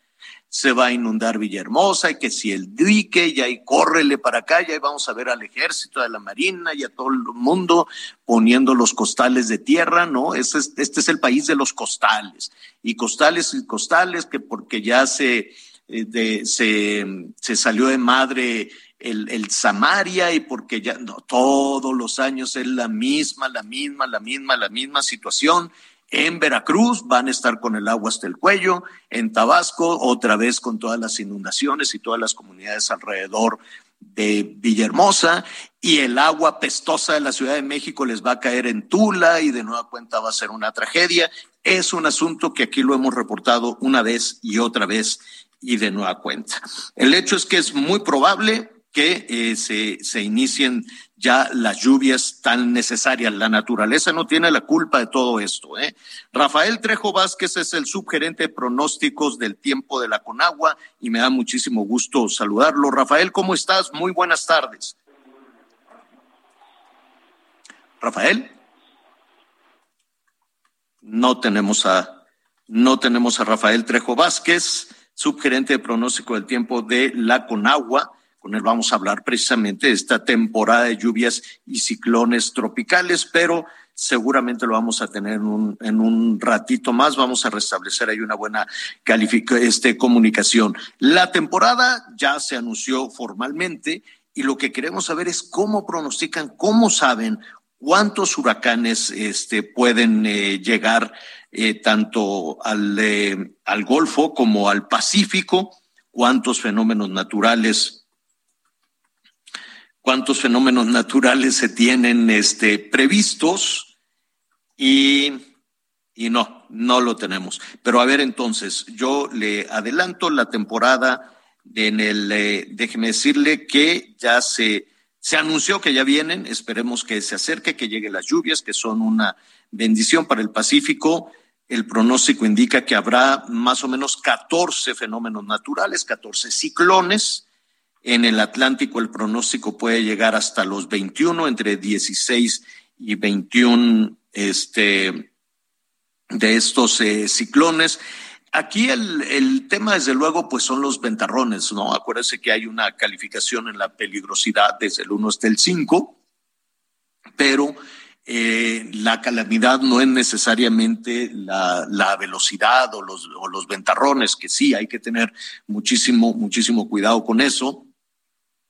Se va a inundar Villahermosa y que si el dique y ahí córrele para acá y ahí vamos a ver al ejército, de la marina y a todo el mundo poniendo los costales de tierra, ¿no? Este es, el país de los costales y costales y costales que porque ya se, eh, se, se salió de madre el, el, Samaria y porque ya no, todos los años es la misma, la misma, la misma, la misma situación. En Veracruz van a estar con el agua hasta el cuello, en Tabasco otra vez con todas las inundaciones y todas las comunidades alrededor de Villahermosa y el agua pestosa de la Ciudad de México les va a caer en Tula y de nueva cuenta va a ser una tragedia. Es un asunto que aquí lo hemos reportado una vez y otra vez y de nueva cuenta. El hecho es que es muy probable que eh, se, se inicien ya las lluvias tan necesarias. La naturaleza no tiene la culpa de todo esto. ¿eh? Rafael Trejo Vázquez es el subgerente de pronósticos del tiempo de la Conagua y me da muchísimo gusto saludarlo. Rafael, ¿cómo estás? Muy buenas tardes. Rafael. No tenemos a, no tenemos a Rafael Trejo Vázquez, subgerente de pronóstico del tiempo de la Conagua con él vamos a hablar precisamente de esta temporada de lluvias y ciclones tropicales, pero seguramente lo vamos a tener en un, ratito más. Vamos a restablecer ahí una buena este, comunicación. La temporada ya se anunció formalmente y lo que queremos saber es cómo pronostican, cómo saben cuántos huracanes este, pueden eh, llegar eh, tanto al, eh, al Golfo como al Pacífico, cuántos fenómenos naturales cuántos fenómenos naturales se tienen este, previstos y Y no, no lo tenemos. Pero a ver, entonces, yo le adelanto la temporada en el, eh, déjeme decirle que ya se, se anunció que ya vienen, esperemos que se acerque, que lleguen las lluvias, que son una bendición para el Pacífico. El pronóstico indica que habrá más o menos 14 fenómenos naturales, 14 ciclones. En el Atlántico el pronóstico puede llegar hasta los 21, entre 16 y 21 este, de estos eh, ciclones. Aquí el, el, tema, desde luego, pues son los ventarrones, ¿no? Acuérdense que hay una calificación en la peligrosidad desde el 1 hasta el 5, pero eh, la calamidad no es necesariamente la, la velocidad o los, o los ventarrones, que sí hay que tener muchísimo, muchísimo cuidado con eso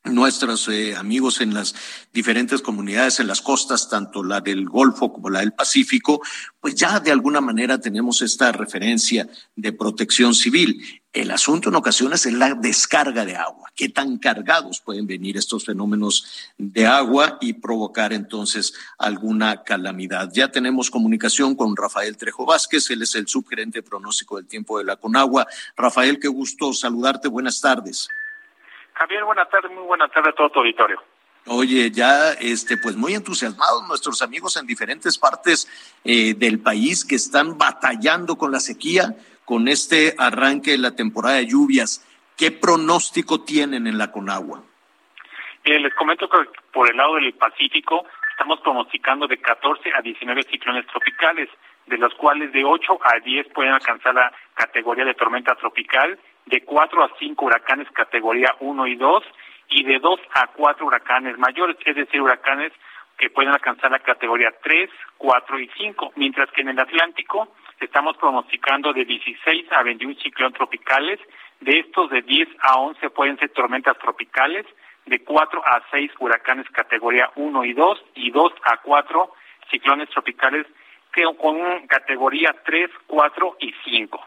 nuestros eh, amigos en las diferentes comunidades en las costas, tanto la del Golfo como la del Pacífico, pues ya de alguna manera tenemos esta referencia de protección civil. El asunto en ocasiones es la descarga de agua. ¿Qué tan cargados pueden venir estos fenómenos de agua y provocar entonces alguna calamidad? Ya tenemos comunicación con Rafael Trejo Vázquez, él es el subgerente pronóstico del tiempo de la Conagua. Rafael, qué gusto saludarte. Buenas tardes.
Javier, buenas tardes, muy buenas tardes a todo tu auditorio.
Oye, ya, este, pues muy entusiasmados nuestros amigos en diferentes partes eh, del país que están batallando con la sequía, con este arranque de la temporada de lluvias. ¿Qué pronóstico tienen en la Conagua?
Eh, les comento que por el lado del Pacífico estamos pronosticando de 14 a 19 ciclones tropicales, de los cuales de 8 a 10 pueden alcanzar la categoría de tormenta tropical de cuatro a cinco huracanes categoría uno y dos y de dos a cuatro huracanes mayores, es decir, huracanes que pueden alcanzar la categoría tres, cuatro y cinco, mientras que en el Atlántico estamos pronosticando de 16 a 21 ciclones tropicales, de estos de 10 a 11 pueden ser tormentas tropicales, de 4 a 6 huracanes categoría 1 y 2 y 2 a 4 ciclones tropicales con categoría 3, 4 y 5.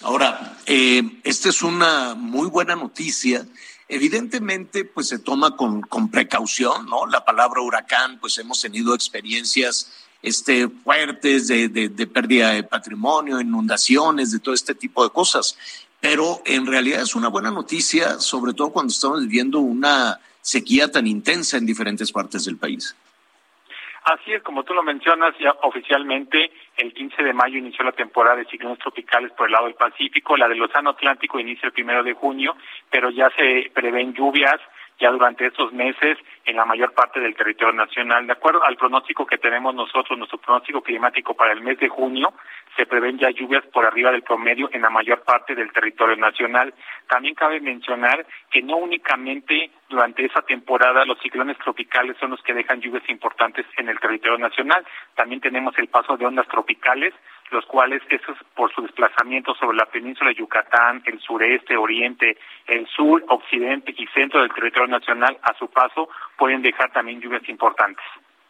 Ahora, eh, esta es una muy buena noticia. Evidentemente, pues se toma con, con, precaución, ¿no? La palabra huracán, pues hemos tenido experiencias este, fuertes de, de, pérdida de patrimonio, inundaciones, de todo este tipo de cosas. Pero en realidad es una buena noticia, sobre todo cuando estamos viviendo una sequía tan intensa en diferentes partes del país.
Así es, como tú lo mencionas, ya oficialmente el 15 de mayo inició la temporada de ciclones tropicales por el lado del Pacífico, la del Océano Atlántico inicia el primero de junio, pero ya se prevén lluvias ya durante estos meses en la mayor parte del territorio nacional. De acuerdo al pronóstico que tenemos nosotros, nuestro pronóstico climático para el mes de junio, se prevén ya lluvias por arriba del promedio en la mayor parte del territorio nacional. También cabe mencionar que no únicamente durante esa temporada los ciclones tropicales son los que dejan lluvias importantes en el territorio nacional, también tenemos el paso de ondas tropicales, los cuales, esos por su desplazamiento sobre la península de Yucatán, el sureste, oriente, el sur, occidente y centro del territorio nacional, a su paso, pueden dejar también lluvias importantes.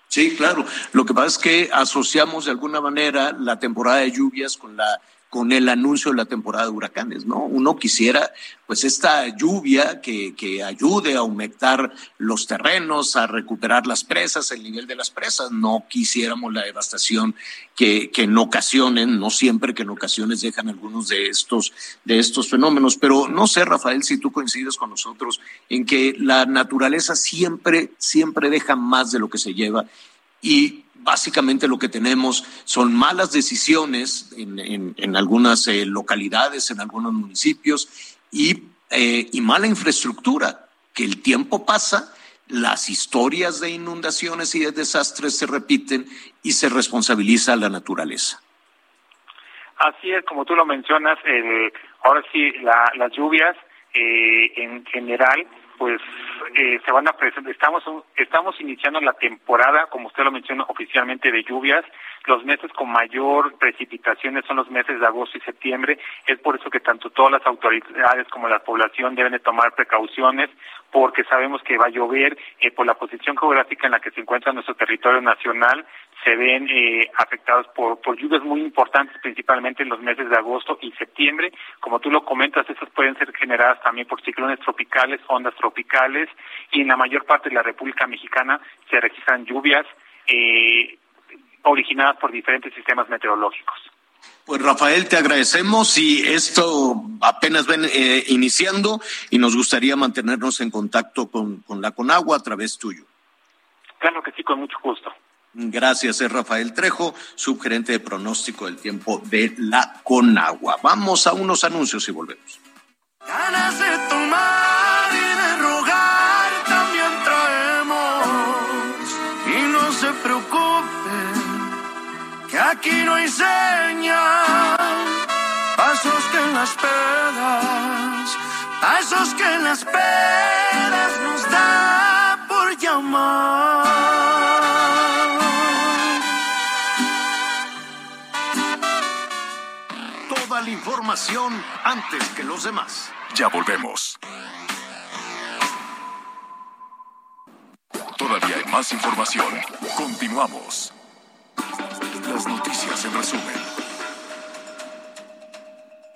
Sí, claro. Lo que pasa es que asociamos de alguna manera la temporada de lluvias con la con el anuncio de la temporada de huracanes, ¿no? Uno quisiera, pues, esta lluvia que, que ayude a aumentar los terrenos, a recuperar las presas, el nivel de las presas. No quisiéramos la devastación que, que en ocasiones, no siempre que en ocasiones dejan algunos de estos, de estos fenómenos. Pero no sé, Rafael, si tú coincides con nosotros en que la naturaleza siempre, siempre deja más de lo que se lleva y básicamente lo que tenemos son malas decisiones en, en, algunas eh, localidades, en algunos municipios y, eh, y mala infraestructura, que el tiempo pasa, las historias de inundaciones y de desastres se repiten y se responsabiliza a la naturaleza.
Así es, como tú lo mencionas, ahora sí, la, las lluvias eh, en general pues eh, se van a presentar, estamos, estamos iniciando la temporada, como usted lo menciona, oficialmente de lluvias. Los meses con mayor precipitaciones son los meses de agosto y septiembre. Es por eso que tanto todas las autoridades como la población deben de tomar precauciones porque sabemos que va a llover eh, por la posición geográfica en la que se encuentra nuestro territorio nacional se ven eh, afectados por, por lluvias muy importantes, principalmente en los meses de agosto y septiembre. Como tú lo comentas, esas pueden ser generadas también por ciclones tropicales, ondas tropicales, y en la mayor parte de la República Mexicana se registran lluvias. Eh, originadas por diferentes sistemas meteorológicos.
Pues Rafael, te agradecemos y esto apenas ven eh, iniciando y nos gustaría mantenernos en contacto con, con la Conagua a través tuyo.
Claro que sí, con mucho gusto.
Gracias, es Rafael Trejo, subgerente de pronóstico del tiempo de la Conagua. Vamos a unos anuncios y volvemos.
Ganas de tomar aquí no hay señal. Pasos que en las pedas, pasos que en las pedas nos da por llamar.
la información antes que los demás. Ya volvemos. Todavía hay más información. Continuamos. Las noticias en resumen.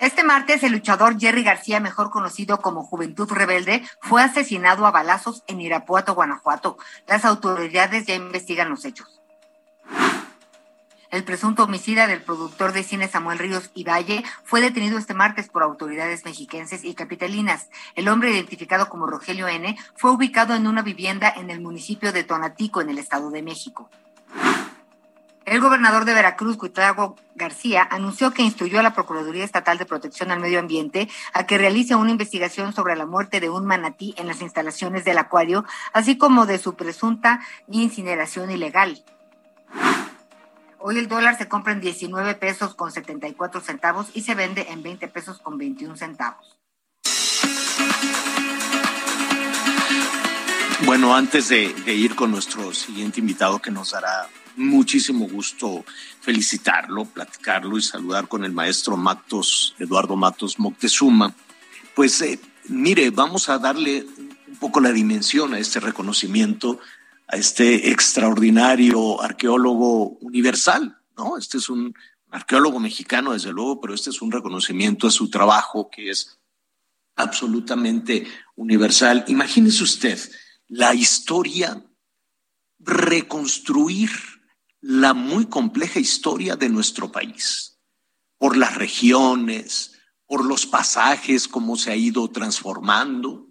Este martes, el luchador Jerry García, mejor conocido como Juventud Rebelde, fue asesinado a balazos en Irapuato, Guanajuato. Las autoridades ya investigan los hechos. El presunto homicida del productor de cine Samuel Ríos y Valle fue detenido este martes por autoridades mexiquenses y capitalinas. El hombre identificado como Rogelio N. fue ubicado en una vivienda en el municipio de Tonatico, en el Estado de México. El gobernador de Veracruz, Cuitlagua García, anunció que instruyó a la Procuraduría Estatal de Protección al Medio Ambiente a que realice una investigación sobre la muerte de un manatí en las instalaciones del acuario, así como de su presunta incineración ilegal. Hoy el dólar se compra en 19 pesos con 74 centavos y se vende en 20 pesos con 21 centavos.
Bueno, antes de, ir con nuestro siguiente invitado, que nos dará muchísimo gusto felicitarlo, platicarlo y saludar con el maestro Matos, Eduardo Matos Moctezuma, pues eh, mire, vamos a darle un poco la dimensión a este reconocimiento a este extraordinario arqueólogo universal, ¿no? Este es un arqueólogo mexicano, desde luego, pero este es un reconocimiento a su trabajo que es absolutamente universal. Imagínese usted la historia, reconstruir la muy compleja historia de nuestro país, por las regiones, por los pasajes, cómo se ha ido transformando,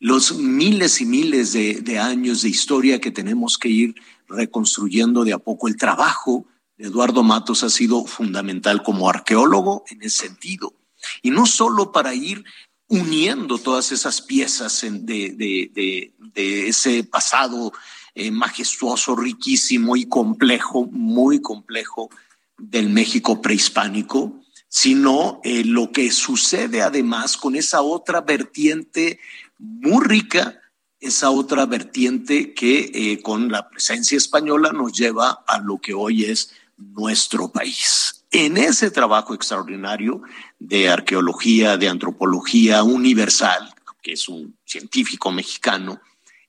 los miles y miles de, años de historia que tenemos que ir reconstruyendo de a poco. El trabajo de Eduardo Matos ha sido fundamental como arqueólogo en ese sentido. Y no solo para ir uniendo todas esas piezas de, ese pasado eh, majestuoso, riquísimo y complejo, muy complejo del México prehispánico, sino eh, lo que sucede además con esa otra vertiente muy rica esa otra vertiente que eh, con la presencia española nos lleva a lo que hoy es nuestro país. En ese trabajo extraordinario de arqueología, de antropología universal, que es un científico mexicano,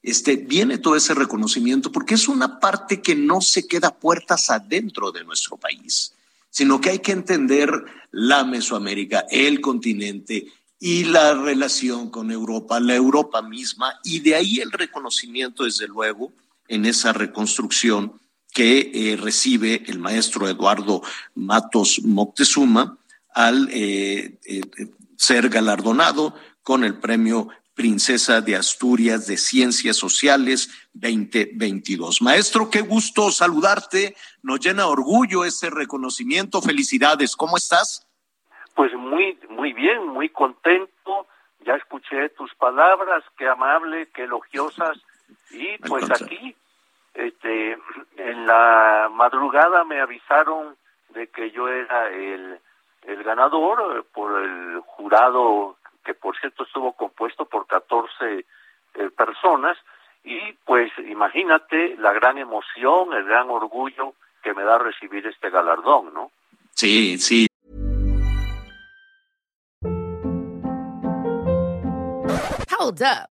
este, viene todo ese reconocimiento porque es una parte que no se queda puertas adentro de nuestro país, sino que hay que entender la Mesoamérica, el continente, y la relación con Europa, la Europa misma, y de ahí el reconocimiento, desde luego, en esa reconstrucción que eh, recibe el maestro Eduardo Matos Moctezuma al eh, eh, ser galardonado con el premio Princesa de Asturias de Ciencias Sociales 2022. Maestro, qué gusto saludarte. Nos llena orgullo ese reconocimiento. Felicidades. ¿Cómo estás?
Pues muy, muy bien, muy contento. Ya escuché tus palabras, qué amable, qué elogiosas. Y pues aquí, este, en la madrugada me avisaron de que yo era el, el ganador por el jurado, que por cierto estuvo compuesto por 14 eh, personas. Y pues imagínate la gran emoción, el gran orgullo que me da recibir este galardón, ¿no?
Sí, sí,
Hold up.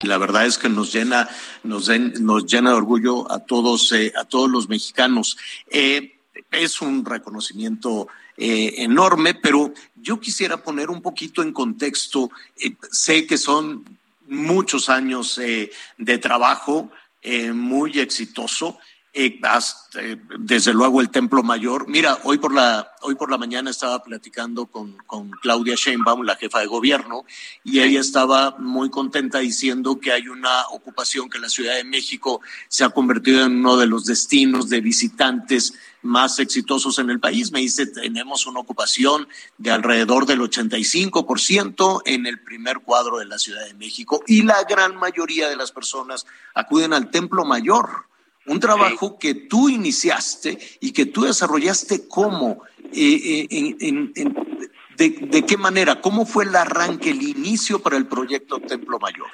La verdad es que nos llena, nos, nos llena de orgullo a todos, eh, a todos los mexicanos. Eh, es un reconocimiento eh, enorme, pero yo quisiera poner un poquito en contexto. Eh, sé que son muchos años de trabajo muy exitoso. Eh, eh, desde luego el Templo Mayor. Mira, hoy por la, hoy por la mañana estaba platicando con, con Claudia Sheinbaum, la jefa de gobierno, y ella estaba muy contenta diciendo que hay una ocupación que la Ciudad de México se ha convertido en uno de los destinos de visitantes más exitosos en el país. Me dice, tenemos una ocupación de alrededor del 85% en el primer cuadro de la Ciudad de México y la gran mayoría de las personas acuden al Templo Mayor un trabajo que tú iniciaste y que tú desarrollaste cómo, eh, eh, en, en, de, de, qué manera, cómo fue el arranque, el inicio para el proyecto Templo Mayor.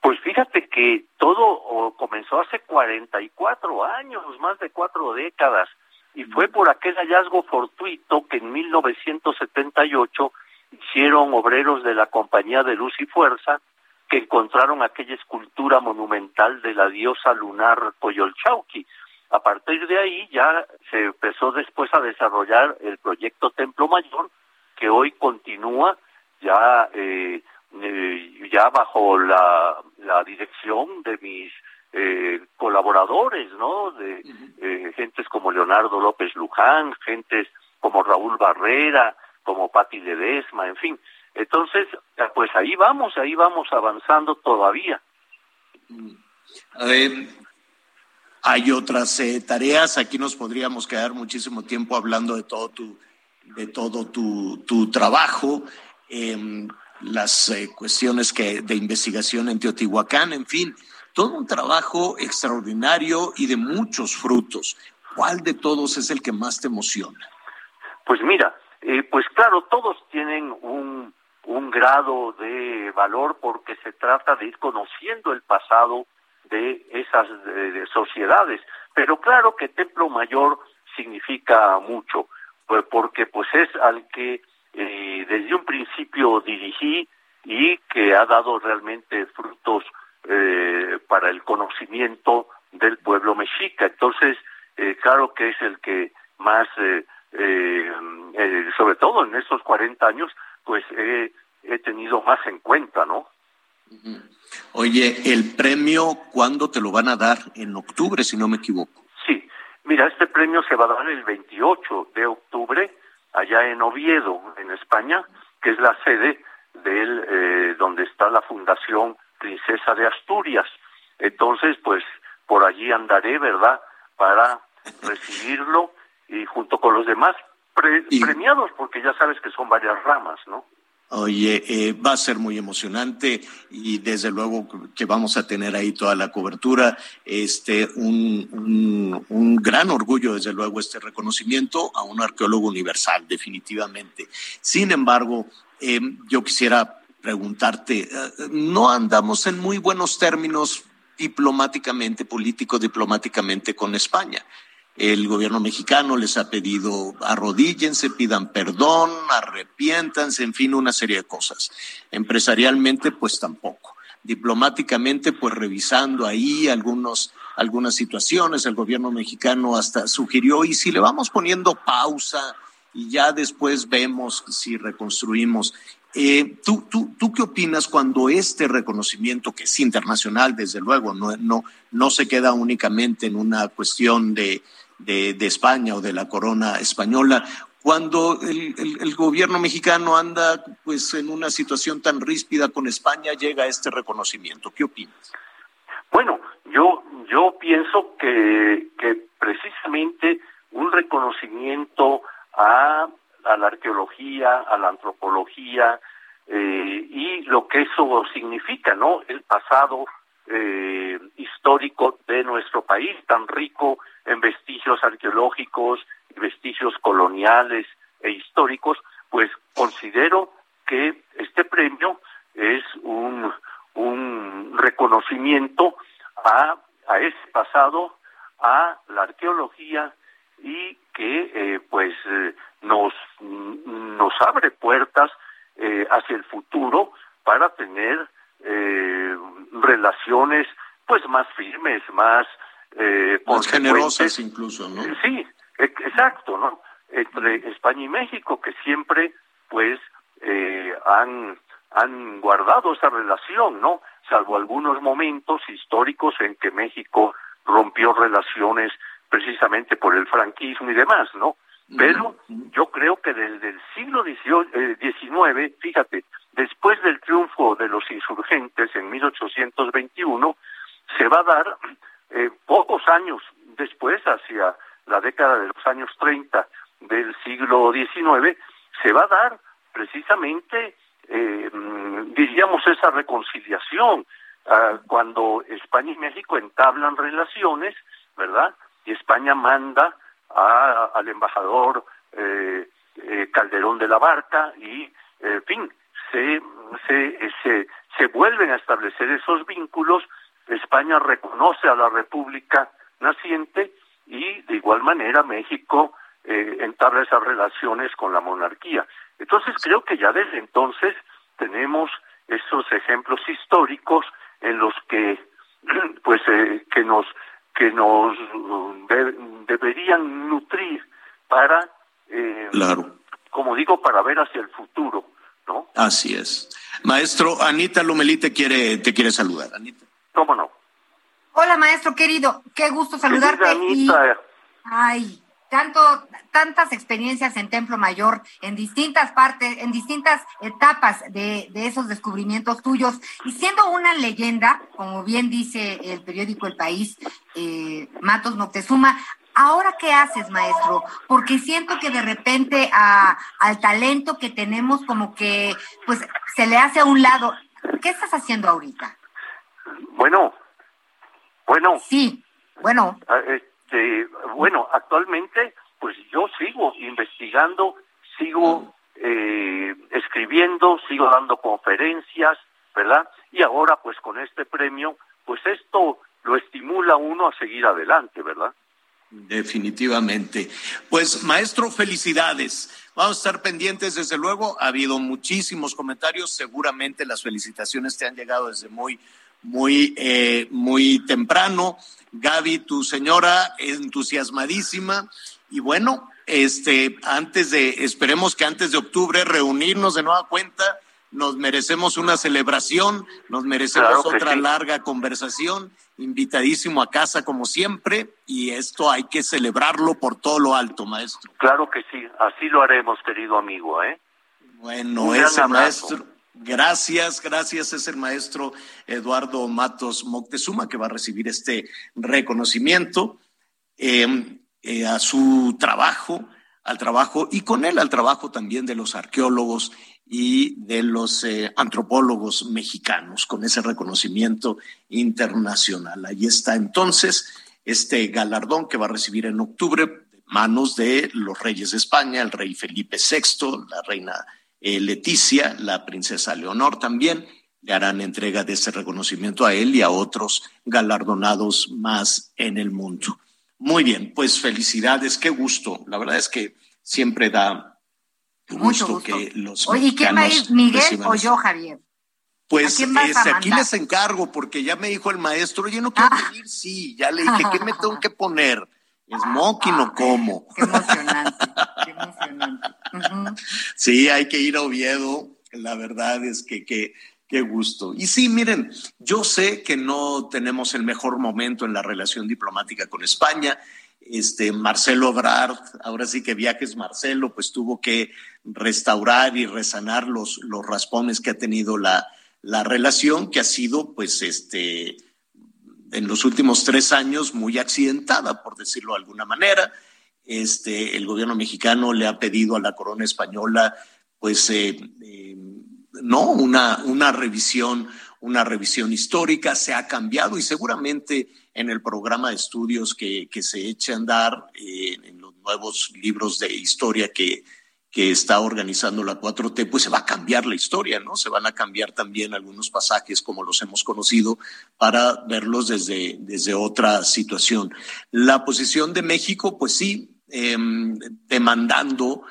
Pues fíjate que todo comenzó hace 44 años, más de cuatro décadas, y fue por aquel hallazgo fortuito que en 1978 hicieron obreros de la Compañía de Luz y Fuerza, que encontraron aquella escultura monumental de la diosa lunar Coyolchauqui. A partir de ahí ya se empezó después a desarrollar el proyecto Templo Mayor, que hoy continúa ya eh, eh, ya bajo la, la dirección de mis eh, colaboradores, ¿no? De eh, gentes como Leonardo López Luján, gentes como Raúl Barrera, como Patti Ledesma, en fin, entonces, pues ahí vamos, ahí vamos avanzando todavía.
Ver, hay otras eh, tareas, aquí nos podríamos quedar muchísimo tiempo hablando de todo tu, de todo tu, tu trabajo, eh, las eh, cuestiones que, de investigación en Teotihuacán, en fin, todo un trabajo extraordinario y de muchos frutos. ¿Cuál de todos es el que más te emociona?
Pues mira, eh, pues claro, todos tienen un, un grado de valor porque se trata de ir conociendo el pasado de esas de, sociedades. Pero claro que Templo Mayor significa mucho, pues porque pues es al que eh, desde un principio dirigí y que ha dado realmente frutos eh, para el conocimiento del pueblo mexica. Entonces, eh, claro que es el que más, eh, sobre todo en estos 40 años, pues he, he tenido más en cuenta, ¿no?
Oye, el premio, ¿cuándo te lo van a dar? En octubre, si no me equivoco.
Sí, mira, este premio se va a dar el 28 de octubre allá en Oviedo, en España, que es la sede del eh, donde está la Fundación Princesa de Asturias. Entonces, pues por allí andaré, ¿verdad? Para recibirlo y junto con los demás pre y... premiados, porque ya sabes que son varias ramas, ¿no?
Oye, eh, va a ser muy emocionante y desde luego que vamos a tener ahí toda la cobertura. Este, un, un, un, gran orgullo, desde luego, este reconocimiento a un arqueólogo universal, definitivamente. Sin embargo, eh, yo quisiera preguntarte, no andamos en muy buenos términos diplomáticamente, político diplomáticamente con España. El gobierno mexicano les ha pedido arrodíllense, pidan perdón, arrepiéntanse, en fin, una serie de cosas. Empresarialmente, pues tampoco. Diplomáticamente, pues revisando ahí algunos, algunas situaciones, el gobierno mexicano hasta sugirió, y si le vamos poniendo pausa y ya después vemos si reconstruimos. Eh, ¿tú, tú, ¿Tú qué opinas cuando este reconocimiento, que es internacional, desde luego, no, no, no se queda únicamente en una cuestión de, de, España o de la corona española, cuando el, gobierno mexicano anda pues en una situación tan ríspida con España, llega este reconocimiento. ¿Qué opinas?
Bueno, yo, yo pienso que, que precisamente un reconocimiento a, a la arqueología, a la antropología eh, y lo que eso significa, ¿no? El pasado eh, histórico de nuestro país, tan rico en vestigios arqueológicos vestigios coloniales e históricos, pues considero que este premio es un, un reconocimiento a, a ese pasado, a la arqueología y que eh, pues eh, nos, nos abre puertas eh, hacia el futuro para tener relaciones pues más firmes, más
más generosas incluso, ¿no?
Sí, exacto, ¿no? Entre España y México que siempre pues han han guardado esa relación, ¿no? Salvo algunos momentos históricos en que México rompió relaciones precisamente por el franquismo y demás, ¿no? Pero yo creo que desde el siglo XIX, eh, fíjate, después del triunfo de los insurgentes en 1821, se va a dar eh, pocos años después, hacia la década de los años 30 del siglo XIX, se va a dar precisamente, eh, diríamos, esa reconciliación, ah, cuando España y México entablan relaciones, ¿verdad? y España manda al embajador eh, eh, Calderón de la Barca y, en fin, se, se, se vuelven a establecer esos vínculos. España reconoce a la República naciente y, de igual manera, México eh, entabla esas relaciones con la monarquía. Entonces, creo que ya desde entonces tenemos esos ejemplos históricos en los que, pues, eh, que nos que nos deberían nutrir para,
eh, claro.
como digo, para ver hacia el futuro, ¿no?
Así es. Maestro, Anita Lomelí te quiere, te quiere saludar. Anita.
¿Cómo no?
Hola, maestro querido. Qué gusto saludarte.
Anita.
Ay, tanto, tantas experiencias en Templo Mayor, en distintas partes, en distintas etapas de, de, esos descubrimientos tuyos, y siendo una leyenda, como bien dice el periódico El País, eh, Matos Moctezuma, ¿ahora qué haces, maestro? Porque siento que de repente a, al talento que tenemos como que pues se le hace a un lado. ¿Qué estás haciendo ahorita?
Bueno, bueno.
Sí, bueno.
Ah, este, bueno, actualmente, pues yo sigo investigando, sigo eh, escribiendo, sigo dando conferencias, ¿verdad? Y ahora, pues con este premio, pues esto lo estimula uno a seguir adelante, ¿verdad?
Definitivamente. Pues, maestro, felicidades. Vamos a estar pendientes, desde luego. Ha habido muchísimos comentarios. Seguramente las felicitaciones te han llegado desde muy, muy, eh, muy temprano. Gaby, tu señora, entusiasmadísima. Y bueno, este, antes de, esperemos que antes de octubre reunirnos de nueva cuenta, nos merecemos una celebración, nos merecemos otra larga conversación, invitadísimo a casa como siempre, y esto hay que celebrarlo por todo lo alto, maestro.
Claro que sí, así lo haremos, querido amigo, ¿eh?
Bueno, ese maestro. Gracias, gracias. Es el maestro Eduardo Matos Moctezuma que va a recibir este reconocimiento eh, eh, a su trabajo, al trabajo y con él al trabajo también de los arqueólogos y de los eh, antropólogos mexicanos, con ese reconocimiento internacional. Ahí está entonces este galardón que va a recibir en octubre de manos de los reyes de España, el rey Felipe VI, la reina eh, Leticia, la princesa Leonor también, le harán entrega de ese reconocimiento a él y a otros galardonados más en el mundo. Muy bien, pues felicidades, qué gusto. La verdad es que siempre da gusto, que los
Oye, ¿y quién va a ir, Miguel o yo, Javier?
Pues este, aquí les encargo, porque ya me dijo el maestro, oye, no quiero ah. venir, sí, ya le dije, ¿qué me tengo que poner? ¿Smoking o cómo?
Qué emocionante, qué emocionante.
Sí, hay que ir a Oviedo, la verdad es que, que Qué gusto. Y sí, miren, yo sé que no tenemos el mejor momento en la relación diplomática con España. Este Marcelo Ebrard, ahora sí que viajes Marcelo, pues tuvo que restaurar y resanar los, los raspones que ha tenido la, la relación, que ha sido, pues, este, en los últimos tres años muy accidentada, por decirlo de alguna manera. Este, el gobierno mexicano le ha pedido a la corona española, pues, eh, eh, no una, una revisión una revisión histórica, se ha cambiado y seguramente en el programa de estudios que, se eche a andar, eh, en los nuevos libros de historia que, que está organizando la 4T, pues se va a cambiar la historia, ¿no? Se van a cambiar también algunos pasajes como los hemos conocido para verlos desde, desde otra situación. La posición de México, pues sí, em, demandando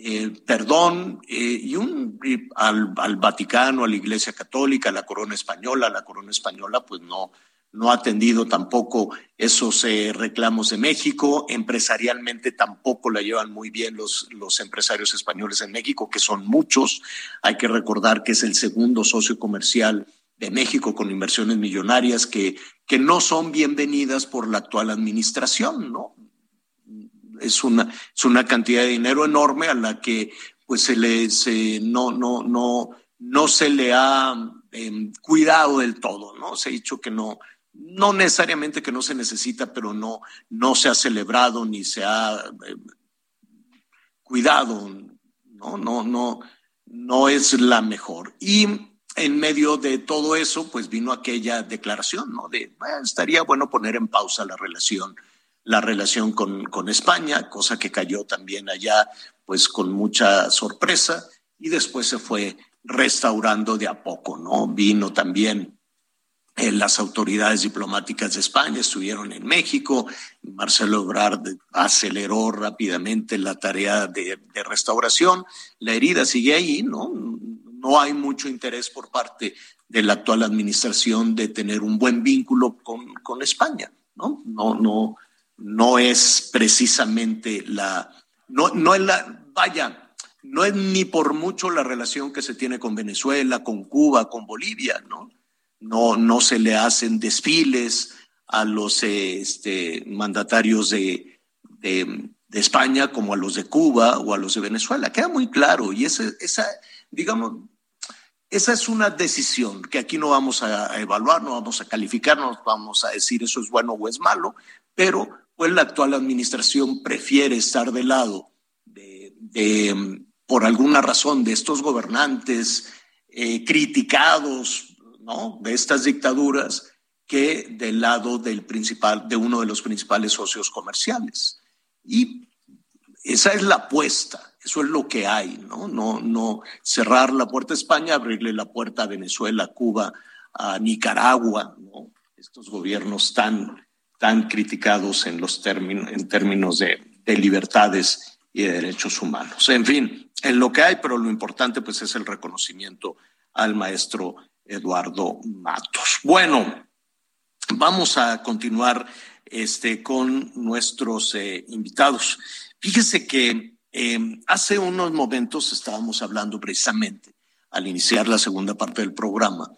eh, perdón eh, y un al, al, Vaticano, a la Iglesia Católica, a la corona española, la corona española, pues no, no ha atendido tampoco esos eh, reclamos de México. Empresarialmente tampoco la llevan muy bien los, los empresarios españoles en México, que son muchos. Hay que recordar que es el segundo socio comercial de México con inversiones millonarias que, que no son bienvenidas por la actual administración, ¿no? Es una, es una cantidad de dinero enorme a la que pues se le se, no, no, no, no se le ha em, cuidado del todo, ¿no? Se ha dicho que no, no necesariamente que no se necesita, pero no, no se ha celebrado ni se ha eh, cuidado, no, no, no, no es la mejor. Y en medio de todo eso, pues vino aquella declaración, ¿no? De estaría bueno poner en pausa la relación, la relación con, con España, cosa que cayó también allá, pues con mucha sorpresa, y después se fue restaurando de a poco, ¿no? Vino también las autoridades diplomáticas de España estuvieron en México. Marcelo Ebrard aceleró rápidamente la tarea de, restauración. La herida sigue ahí, ¿no? No hay mucho interés por parte de la actual administración de tener un buen vínculo con, con España, ¿no? No, no, no es precisamente la, no, no es la, vaya, no es ni por mucho la relación que se tiene con Venezuela, con Cuba, con Bolivia, ¿no? No, no se le hacen desfiles a los este, mandatarios de, de, España como a los de Cuba o a los de Venezuela. Queda muy claro y esa, esa, digamos, esa es una decisión que aquí no vamos a evaluar, no vamos a calificar, no vamos a decir eso es bueno o es malo, pero pues la actual administración prefiere estar del lado de, por alguna razón, de estos gobernantes eh, criticados de estas dictaduras que del lado del principal, de uno de los principales socios comerciales. Y esa es la apuesta, eso es lo que hay, ¿no? No, no cerrar la puerta a España, abrirle la puerta a Venezuela, Cuba, a Nicaragua. Estos gobiernos tan, tan criticados en los términos, en términos de, de libertades y de derechos humanos. En fin, en lo que hay, pero lo importante pues es el reconocimiento al maestro Eduardo Matos. Bueno, vamos a continuar este, con nuestros eh, invitados. Fíjese que em, hace unos momentos estábamos hablando precisamente al iniciar la segunda parte del programa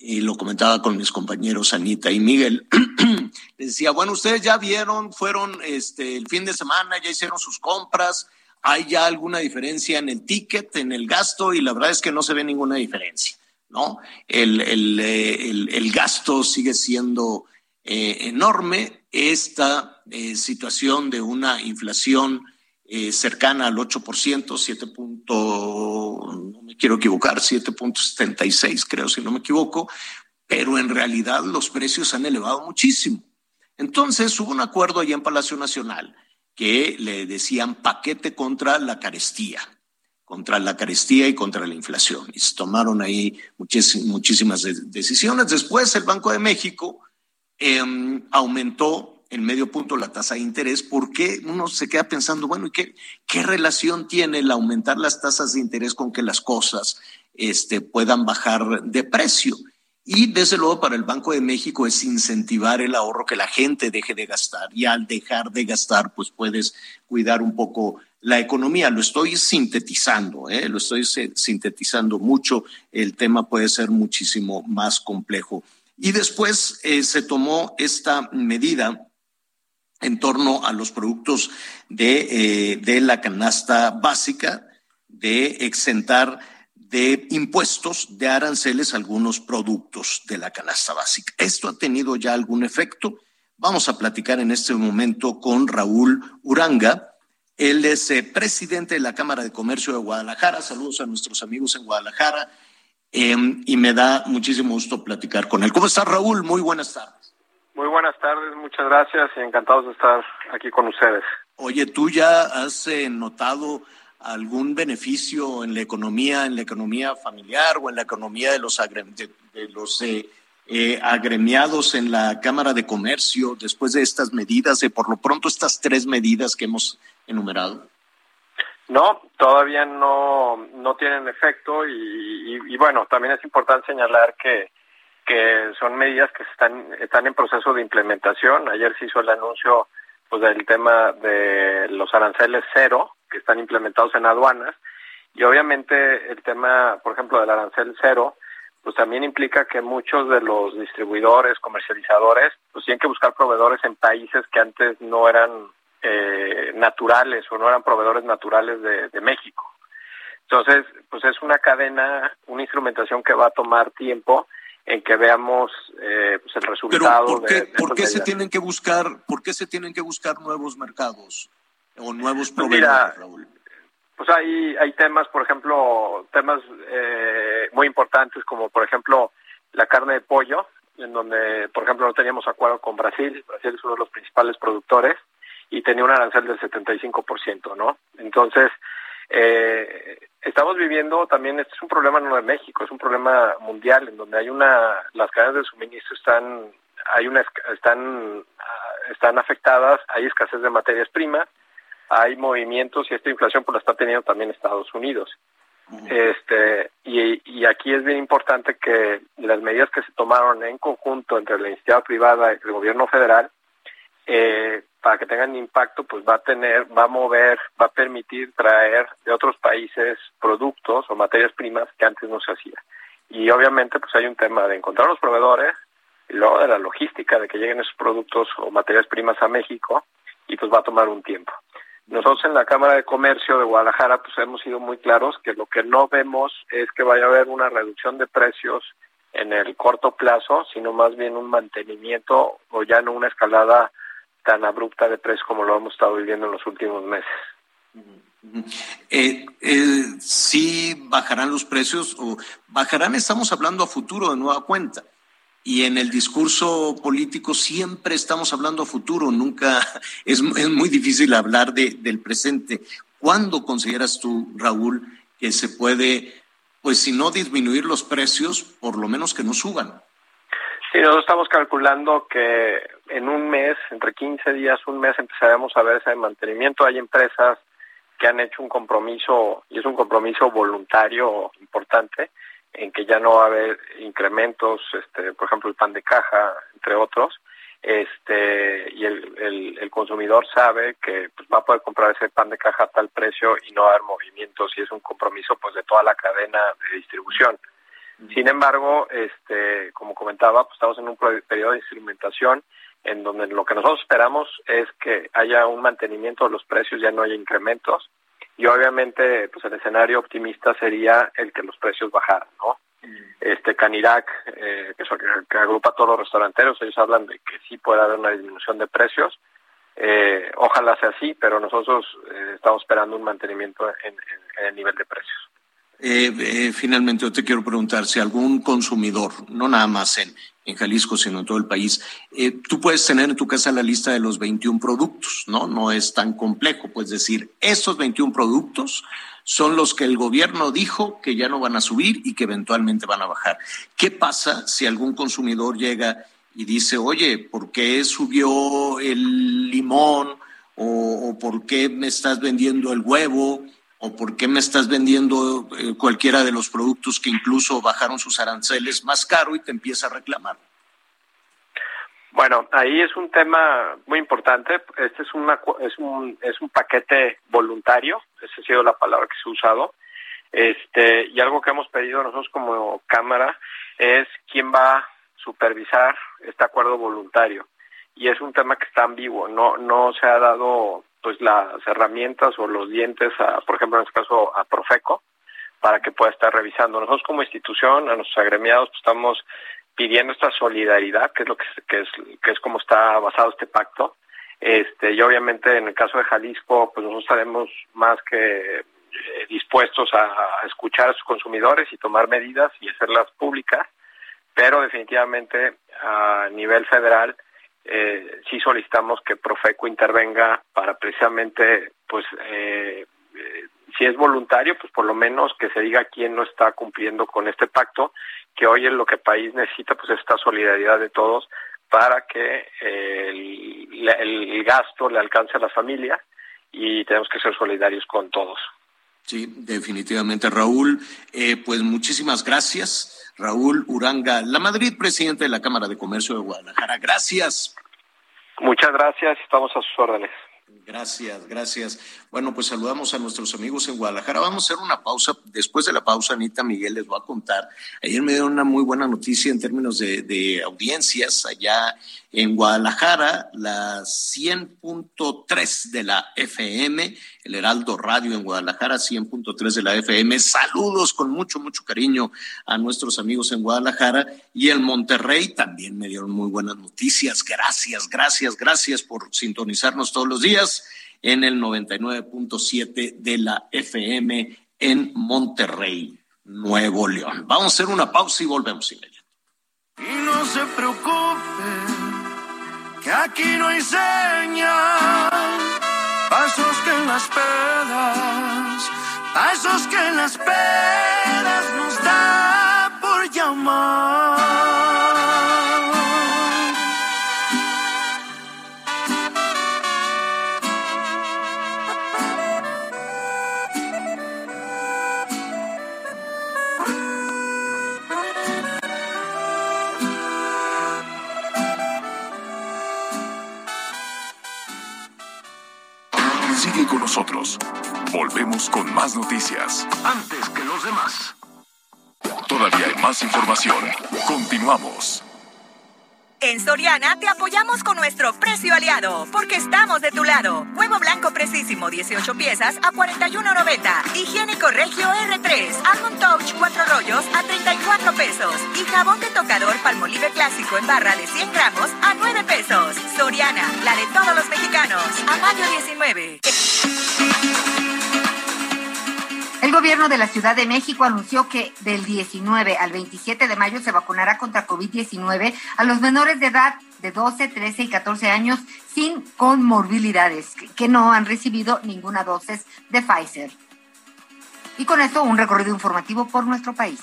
y lo comentaba con mis compañeros Anita y Miguel. Les decía, bueno, ustedes ya vieron, fueron este, el fin de semana, ya hicieron sus compras, hay ya alguna diferencia en el ticket, en el gasto y la verdad es que no se ve ninguna diferencia. ¿No? El, eh, el, el gasto sigue siendo eh, enorme. Esta eh, situación de una inflación cercana al 8%, 7. no me quiero equivocar, 7.76 creo, si no me equivoco, pero en realidad los precios han elevado muchísimo. Entonces hubo un acuerdo allá en Palacio Nacional que le decían paquete contra la carestía contra la carestía y contra la inflación. Y se tomaron ahí muchísimas decisiones. Después el Banco de México em, aumentó en medio punto la tasa de interés porque uno se queda pensando, bueno, ¿y qué, qué relación tiene el aumentar las tasas de interés con que las cosas este, puedan bajar de precio? Y desde luego para el Banco de México es incentivar el ahorro, que la gente deje de gastar. Y al dejar de gastar, pues puedes cuidar un poco la economía. Lo estoy sintetizando, ¿eh? lo estoy sintetizando mucho. El tema puede ser muchísimo más complejo. Y después eh, se tomó esta medida en torno a los productos de, eh, de la canasta básica, de exentar de impuestos, de aranceles algunos productos de la canasta básica. ¿Esto ha tenido ya algún efecto? Vamos a platicar en este momento con Raúl Uranga, él es eh, presidente de la Cámara de Comercio de Guadalajara. Saludos a nuestros amigos en Guadalajara. em, y me da muchísimo gusto platicar con él. ¿Cómo estás, Raúl? Muy buenas tardes.
Muy buenas tardes, muchas gracias y encantados de estar aquí con ustedes.
Oye, ¿tú ya has eh, notado algún beneficio en la economía, en la economía familiar o en la economía de los, de, los eh, eh, agremiados en la Cámara de Comercio después de estas medidas, de por lo pronto estas tres medidas que hemos enumerado?
No, todavía no, no tienen efecto y, bueno, también es importante señalar que, que son medidas que están, están en proceso de implementación. Ayer se hizo el anuncio pues del tema de los aranceles cero que están implementados en aduanas y obviamente el tema, por ejemplo, del arancel cero, pues también implica que muchos de los distribuidores, comercializadores, pues tienen que buscar proveedores en países que antes no eran eh, naturales o no eran proveedores naturales de, México. Entonces, pues es una cadena, una instrumentación que va a tomar tiempo en que veamos eh, pues el resultado.
¿por qué, ¿por qué se tienen que buscar, por qué se tienen que buscar nuevos mercados o nuevos pues proveedores, Raúl?
Pues hay, hay temas, por ejemplo, temas eh, muy importantes como, por ejemplo, la carne de pollo, en donde, por ejemplo, no teníamos acuerdo con Brasil. Brasil es uno de los principales productores y tenía un arancel del 75%, ¿no? Entonces, eh, estamos viviendo también, este es un problema no de México, es un problema mundial en donde hay una, las cadenas de suministro están, hay una, están, ah, están afectadas, hay escasez de materias primas, hay movimientos y esta inflación pues la está teniendo también Estados Unidos. Este, y, y aquí es bien importante que las medidas que se tomaron en conjunto entre la iniciativa privada y el gobierno federal eh, para que tengan impacto, pues va a tener, va a mover, va a permitir traer de otros países productos o materias primas que antes no se hacía. Y obviamente, pues hay un tema de encontrar los proveedores y luego de la logística de que lleguen esos productos o materias primas a México y pues va a tomar un tiempo. Nosotros en la Cámara de Comercio de Guadalajara pues hemos sido muy claros que lo que no vemos es que vaya a haber una reducción de precios en el corto plazo, sino más bien un mantenimiento o ya no una escalada tan abrupta de precios como lo hemos estado viviendo en los últimos meses.
Eh, eh, ¿Sí bajarán los precios o bajarán? Estamos hablando a futuro de nueva cuenta. Y en el discurso político siempre estamos hablando a futuro, nunca es, es muy difícil hablar de, del presente. ¿Cuándo consideras tú, Raúl, que se puede, pues si no disminuir los precios, por lo menos que no suban?
Sí, nosotros estamos calculando que en un mes, entre 15 días, un mes, empezaremos a ver ese mantenimiento. Hay empresas que han hecho un compromiso, y es un compromiso voluntario importante, en que ya no va a haber incrementos, este, por ejemplo, el pan de caja, entre otros, este, y el, el, consumidor sabe que pues, va a poder comprar ese pan de caja a tal precio y no va a haber movimientos, y es un compromiso pues de toda la cadena de distribución. Sin embargo, este, como comentaba, pues estamos en un periodo de instrumentación en donde lo que nosotros esperamos es que haya un mantenimiento de los precios, ya no haya incrementos, y obviamente pues el escenario optimista sería el que los precios bajaran, ¿no? Este Canirac, eh, que, agrupa a todos los restauranteros, ellos hablan de que sí puede haber una disminución de precios, eh, ojalá sea así, pero nosotros eh, estamos esperando un mantenimiento en el nivel de precios.
Eh, eh, finalmente, yo te quiero preguntar si algún consumidor, no nada más en, en Jalisco, sino en todo el país, eh, tú puedes tener en tu casa la lista de los 21 productos, ¿no? No es tan complejo, puedes decir, estos 21 productos son los que el gobierno dijo que ya no van a subir y que eventualmente van a bajar. ¿Qué pasa si algún consumidor llega y dice, oye, ¿por qué subió el limón? ¿O, o por qué me estás vendiendo el huevo? O por qué me estás vendiendo eh, cualquiera de los productos que incluso bajaron sus aranceles más caro y te empieza a reclamar.
Bueno, ahí es un tema muy importante. Este es, una, es, un, es un paquete voluntario, esa ha sido la palabra que se ha usado. Este, y algo que hemos pedido nosotros como Cámara es quién va a supervisar este acuerdo voluntario. Y es un tema que está ambiguo, no, no se ha dado pues las herramientas o los dientes, a, por ejemplo en este caso a Profeco, para que pueda estar revisando. Nosotros como institución, a nuestros agremiados, pues, estamos pidiendo esta solidaridad, que es lo que, que es que es como está basado este pacto. Este, y obviamente en el caso de Jalisco, pues nosotros estaremos más que eh, dispuestos a, escuchar a sus consumidores y tomar medidas y hacerlas públicas, pero definitivamente a nivel federal eh, sí solicitamos que Profeco intervenga para precisamente, pues, eh, si es voluntario, pues por lo menos que se diga quién no está cumpliendo con este pacto, que hoy es lo que el país necesita, pues esta solidaridad de todos para que el, el gasto le alcance a las familias y tenemos que ser solidarios con todos.
Sí, definitivamente, Raúl. Eh, pues muchísimas gracias. Raúl Uranga, la Madrid, presidente de la Cámara de Comercio de Guadalajara. Gracias.
Muchas gracias, estamos a sus órdenes.
Gracias, gracias. Bueno, pues saludamos a nuestros amigos en Guadalajara. Vamos a hacer una pausa. Después de la pausa, Anita Miguel les va a contar. Ayer me dieron una muy buena noticia en términos de, de audiencias allá en Guadalajara, la 100.3 de la FM, el Heraldo Radio en Guadalajara, 100.3 de la FM. Saludos con mucho, mucho cariño a nuestros amigos en Guadalajara y en Monterrey también me dieron muy buenas noticias. Gracias, gracias, gracias por sintonizarnos todos los días en el 99.7 de la FM en Monterrey, Nuevo León. Vamos a hacer una pausa y volvemos inmediatamente.
Y no se preocupe que aquí no hay señal. Las pedas, pasos que las pedas nos da por llamar.
Nosotros. Volvemos con más noticias.
Antes que los demás.
Todavía hay más información. Continuamos.
En Soriana te apoyamos con nuestro precio aliado, porque estamos de tu lado. Huevo blanco precisísimo 18 piezas a 41.90. Higiénico Regio R3, Almond Touch 4 rollos a 34 pesos. Y jabón de tocador Palmolive clásico en barra de 100 gramos a 9 pesos. Soriana, la de todos los mexicanos. A mayo 19.
El gobierno de la Ciudad de México anunció que del 19 al 27 de mayo se vacunará contra COVID-19 a los menores de edad de 12, 13 y 14 años sin comorbilidades que no han recibido ninguna dosis de Pfizer. Y con esto un recorrido informativo por nuestro país.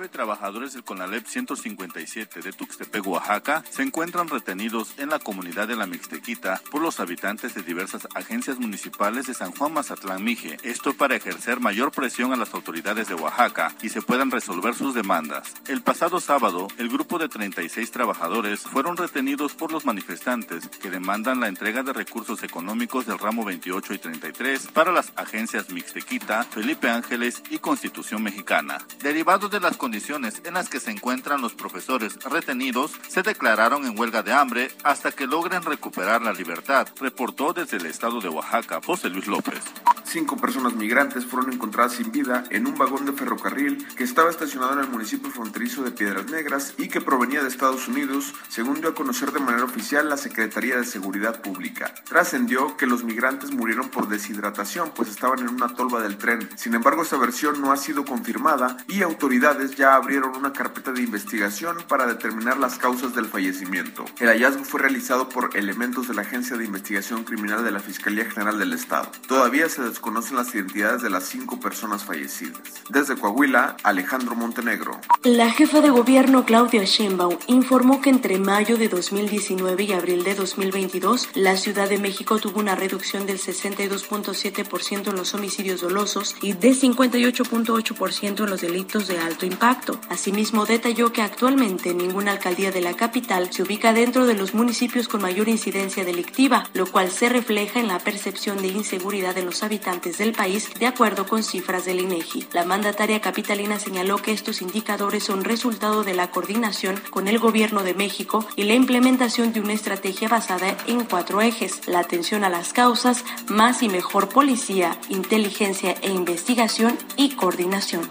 19 trabajadores del CONALEP 157 de Tuxtepec, Oaxaca, se encuentran retenidos en la comunidad de la Mixtequita por los habitantes de diversas agencias municipales de San Juan Mazatlán Mije. Esto para ejercer mayor presión a las autoridades de Oaxaca y se puedan resolver sus demandas. El pasado sábado, el grupo de 36 trabajadores fueron retenidos por los manifestantes que demandan la entrega de recursos económicos del ramo 28 y 33 para las agencias Mixtequita, Felipe Ángeles y Constitución Mexicana. Derivado de las condiciones en las que se encuentran los profesores retenidos, se declararon en huelga de hambre hasta que logren recuperar la libertad, reportó desde el estado de Oaxaca José Luis López.
Cinco personas migrantes fueron encontradas sin vida en un vagón de ferrocarril que estaba estacionado en el municipio fronterizo de Piedras Negras y que provenía de Estados Unidos, según dio a conocer de manera oficial la Secretaría de Seguridad Pública. Trascendió que los migrantes murieron por deshidratación, pues estaban en una tolva del tren. Sin embargo, esta versión no ha sido confirmada y autoridades ya abrieron una carpeta de investigación para determinar las causas del fallecimiento. El hallazgo fue realizado por elementos de la Agencia de Investigación Criminal de la Fiscalía General del Estado. Todavía se desconocen las identidades de las cinco personas fallecidas. Desde Coahuila, Alejandro Montenegro.
La jefa de gobierno Claudia Sheinbaum informó que entre mayo de 2019 y abril de 2022, la Ciudad de México tuvo una reducción del 62.7% en los homicidios dolosos y de 58.8% en los delitos de alto impacto. Asimismo, detalló que actualmente ninguna alcaldía de la capital se ubica dentro de los municipios con mayor incidencia delictiva, lo cual se refleja en la percepción de inseguridad de los habitantes del país, de acuerdo con cifras del INEGI. La mandataria capitalina señaló que estos indicadores son resultado de la coordinación con el gobierno de México y la implementación de una estrategia basada en cuatro ejes: la atención a las causas, más y mejor policía, inteligencia e investigación y coordinación.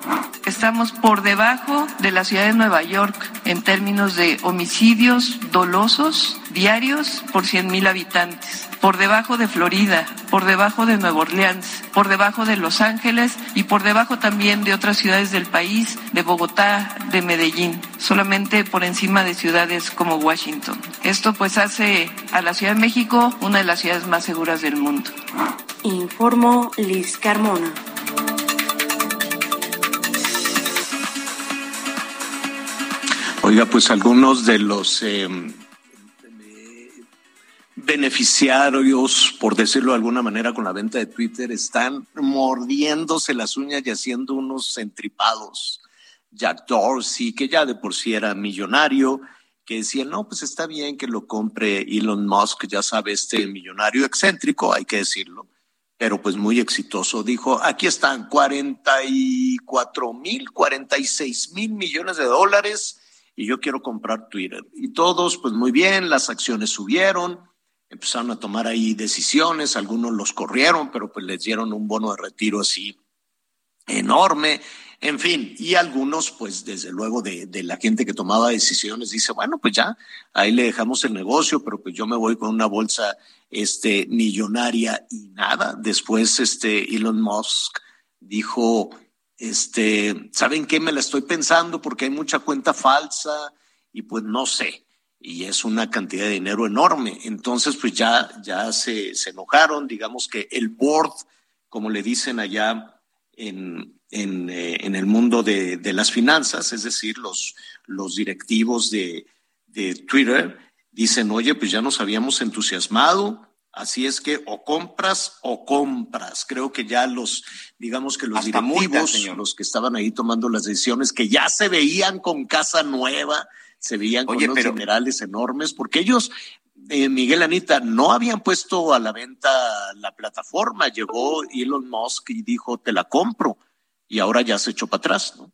Estamos por debajo de la ciudad de Nueva York en términos de homicidios dolosos diarios por 100.000 habitantes, por debajo de Florida, por debajo de Nueva Orleans, por debajo de Los Ángeles y por debajo también de otras ciudades del país, de Bogotá, de Medellín, solamente por encima de ciudades como Washington. Esto pues hace a la Ciudad de México una de las ciudades más seguras del mundo.
Informó Liz Carmona.
Oiga, pues algunos de los eh, beneficiarios, por decirlo de alguna manera, con la venta de Twitter, están mordiéndose las uñas y haciendo unos entripados. Jack Dorsey, que ya de por sí era millonario, que decía, no, pues está bien que lo compre Elon Musk, ya sabe, este millonario excéntrico, hay que decirlo, pero pues muy exitoso. Dijo, aquí están 44 mil, 46 mil millones de dólares y yo quiero comprar Twitter. Y todos, pues muy bien, las acciones subieron, empezaron a tomar ahí decisiones, algunos los corrieron, pero pues les dieron un bono de retiro así enorme, en fin, y algunos, pues desde luego de, de, la gente que tomaba decisiones, dice, bueno, pues ya, ahí le dejamos el negocio, pero pues yo me voy con una bolsa este, millonaria y nada. Después, este, Elon Musk dijo, este, ¿saben qué? Me la estoy pensando porque hay mucha cuenta falsa y pues no sé y es una cantidad de dinero enorme. Entonces, pues ya, ya se, se enojaron, digamos que el board, como le dicen allá en, en, eh, en el mundo de, de, las finanzas, es decir, los, los directivos de, de Twitter, dicen, oye, pues ya nos habíamos entusiasmado, Así es que o compras o compras. Creo que ya los, digamos que los
Hasta
directivos,
multa,
los que estaban ahí tomando las decisiones, que ya se veían con casa nueva, se veían
Oye,
con
pero-
unos generales enormes, porque ellos, eh, Miguel Anita, no habían puesto a la venta la plataforma. Llegó Elon Musk y dijo, te la compro. Y ahora ya se echó para atrás, ¿no?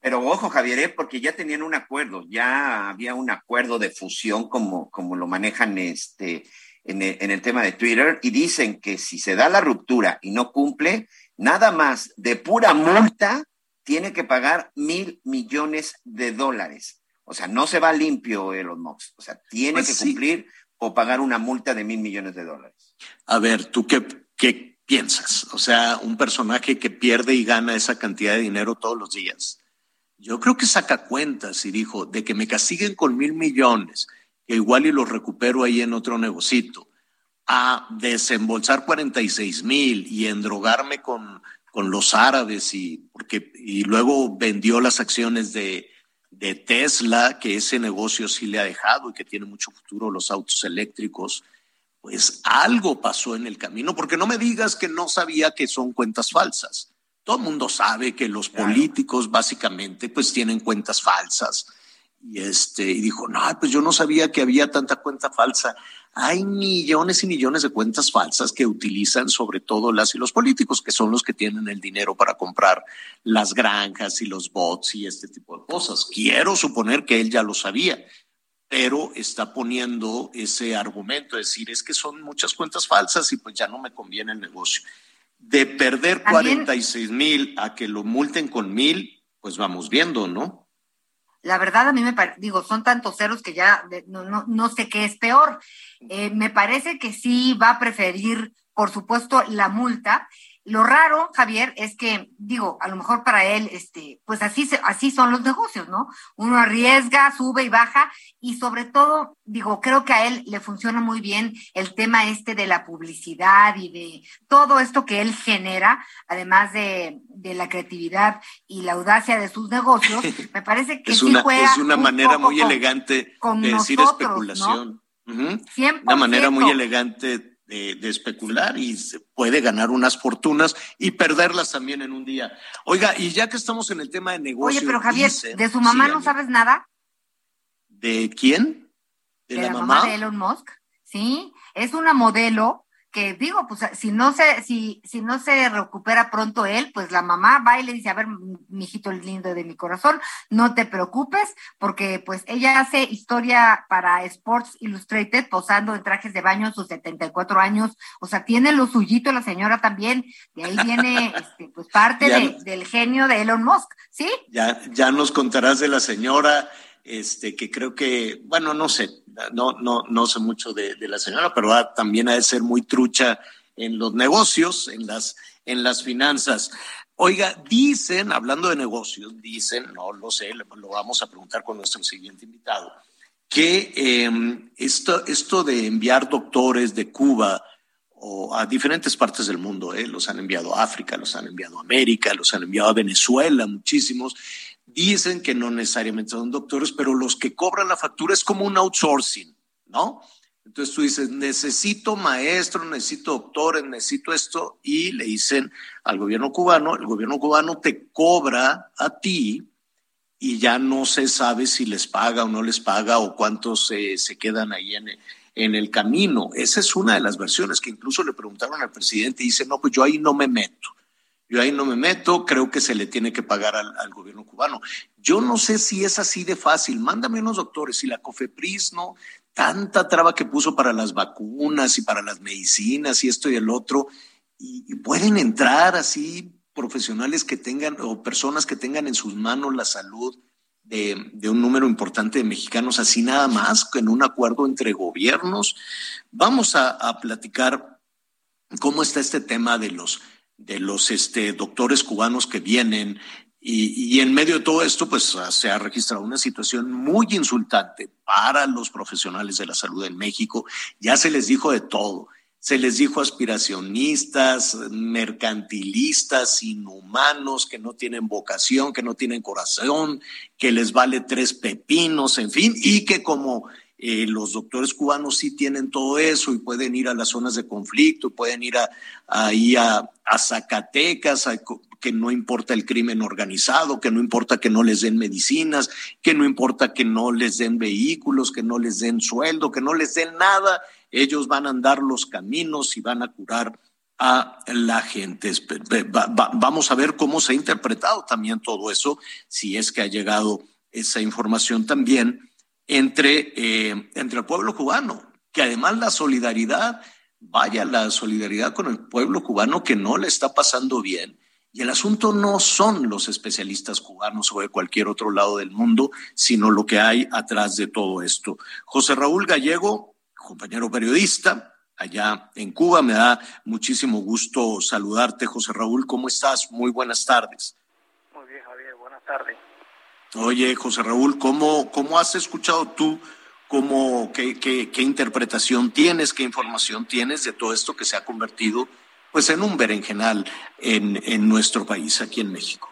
Pero ojo, Javier, ¿eh? porque ya tenían un acuerdo, ya había un acuerdo de fusión como, como lo manejan este, en, el, en el tema de Twitter y dicen que si se da la ruptura y no cumple, nada más de pura multa tiene que pagar mil millones de dólares. O sea, no se va limpio Elon Musk. O sea, tiene
Pues
que
sí.
cumplir o pagar una multa de mil millones de dólares.
A ver, ¿tú qué, qué piensas? O sea, un personaje que pierde y gana esa cantidad de dinero todos los días. Yo creo que saca cuentas y dijo, de que me castiguen con mil millones, que igual y los recupero ahí en otro negocito, a desembolsar 46 mil y endrogarme con, con los árabes y, porque, y luego vendió las acciones de, de Tesla, que ese negocio sí le ha dejado y que tiene mucho futuro los autos eléctricos pues algo pasó en el camino, porque no me digas que no sabía que son cuentas falsas. Todo el mundo sabe que los políticos básicamente pues tienen cuentas falsas. Y este, y dijo, no, pues yo no sabía que había tanta cuenta falsa. Hay millones y millones de cuentas falsas que utilizan sobre todo las y los políticos, que son los que tienen el dinero para comprar las granjas y los bots y este tipo de cosas. Quiero suponer que él ya lo sabía pero está poniendo ese argumento, es decir, es que son muchas cuentas falsas y pues ya no me conviene el negocio. De perder
También-
46 mil a que lo multen con mil, pues vamos viendo, ¿no?
La verdad, a mí me parece, digo, son tantos ceros que ya no, no, no sé qué es peor. Eh, me parece que sí va a preferir, por supuesto, la multa. Lo raro, Javier, es que, digo, a lo mejor para él, este, pues así, se- así son los negocios, ¿no? Uno arriesga, sube y baja, y sobre todo, digo, creo que a él le funciona muy bien el tema este de la publicidad y de todo esto que él genera, además de, de la creatividad y la audacia de sus negocios, me parece que
Es
sí
una,
juega
es una
un
manera muy
con-
elegante
con
de decir especulación. Ujú.
100%.
Una manera muy elegante de, de especular y se puede ganar unas fortunas y perderlas también en un día. Oiga, y ya que estamos en el tema de negocio.
Oye, pero Javier,
dicen-
de su mamá
Sí,
no sabes nada,
¿De quién?
de, la, mamá? de Elon Musk, ¿sí? Es una modelo que digo, pues si no se, si, si no se recupera pronto él, pues la mamá va y le dice, a ver, mijito lindo de mi corazón, no te preocupes, porque pues ella hace historia para Sports Illustrated, posando en trajes de baño en sus 74 años, o sea, tiene lo suyito la señora también, de ahí viene este, pues parte del genio de Elon Musk, ¿sí?
Ya, ya nos contarás de la señora, este, que creo que, bueno, no sé, no, no, no sé mucho de, la señora, pero también ha de ser muy trucha en los negocios, en las, en las finanzas. Oiga, dicen, hablando de negocios, dicen, no lo sé, lo vamos a preguntar con nuestro siguiente invitado, que em, esto, esto de enviar doctores de Cuba o a diferentes partes del mundo, eh, los han enviado a África, los han enviado a América, los han enviado a Venezuela, muchísimos, dicen que no necesariamente son doctores, pero los que cobran la factura es como un outsourcing, ¿no? Entonces tú dices, necesito maestro, necesito doctores, necesito esto, y le dicen al gobierno cubano, el gobierno cubano te cobra a ti y ya no se sabe si les paga o no les paga o cuántos se quedan ahí en, en el camino. Esa es una de las versiones que incluso le preguntaron al presidente y dice, no, pues yo ahí no me meto. Yo ahí no me meto, creo que se le tiene que pagar al, gobierno cubano. Yo no sé si es así de fácil. Mándame unos doctores. Si la COFEPRIS no, tanta traba que puso para las vacunas y para las medicinas y esto y el otro, y, pueden entrar así profesionales que tengan o personas que tengan en sus manos la salud de, un número importante de mexicanos, así nada más, en un acuerdo entre gobiernos. Vamos a, a platicar cómo está este tema de los de los este, doctores cubanos que vienen y, y, en medio de todo esto, pues se ha registrado una situación muy insultante para los profesionales de la salud en México. Ya se les dijo de todo. Se les dijo aspiracionistas, mercantilistas, inhumanos, que no tienen vocación, que no tienen corazón, que les vale tres pepinos, en fin, y que como eh, los doctores cubanos sí tienen todo eso y pueden ir a las zonas de conflicto, pueden ir a, ahí a, Zacatecas, que no importa el crimen organizado, que no importa que no les den medicinas, que no importa que no les den vehículos, que no les den sueldo, que no les den nada. Ellos van a andar los caminos y van a curar a la gente. vamos a ver cómo se ha interpretado también todo eso, si es que ha llegado esa información también entre, eh, entre el pueblo cubano, que además la solidaridad, vaya la solidaridad con el pueblo cubano que no le está pasando bien. Y el asunto no son los especialistas cubanos o de cualquier otro lado del mundo, sino lo que hay atrás de todo esto. José Raúl Gallego, compañero periodista, allá en Cuba. Me da muchísimo gusto saludarte, José Raúl. ¿Cómo estás? Muy buenas tardes.
Muy bien, Javier. Buenas tardes.
Oye, José Raúl, ¿cómo, cómo has escuchado tú? Cómo, qué, qué, interpretación tienes, qué información tienes de todo esto que se ha convertido pues en un berenjenal en, en nuestro país, aquí en México?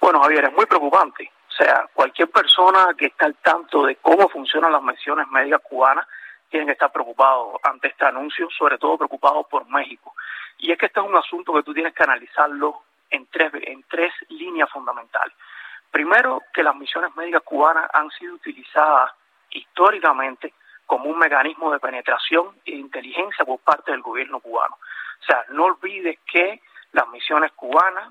Bueno, Javier, es muy preocupante. O sea, cualquier persona que está al tanto de cómo funcionan las misiones médicas cubanas tiene que estar preocupado ante este anuncio, sobre todo preocupado por México. Y es que este es un asunto que tú tienes que analizarlo en tres, en tres líneas fundamentales. Primero, que las misiones médicas cubanas han sido utilizadas históricamente como un mecanismo de penetración e inteligencia por parte del gobierno cubano. O sea, no olvides que las misiones cubanas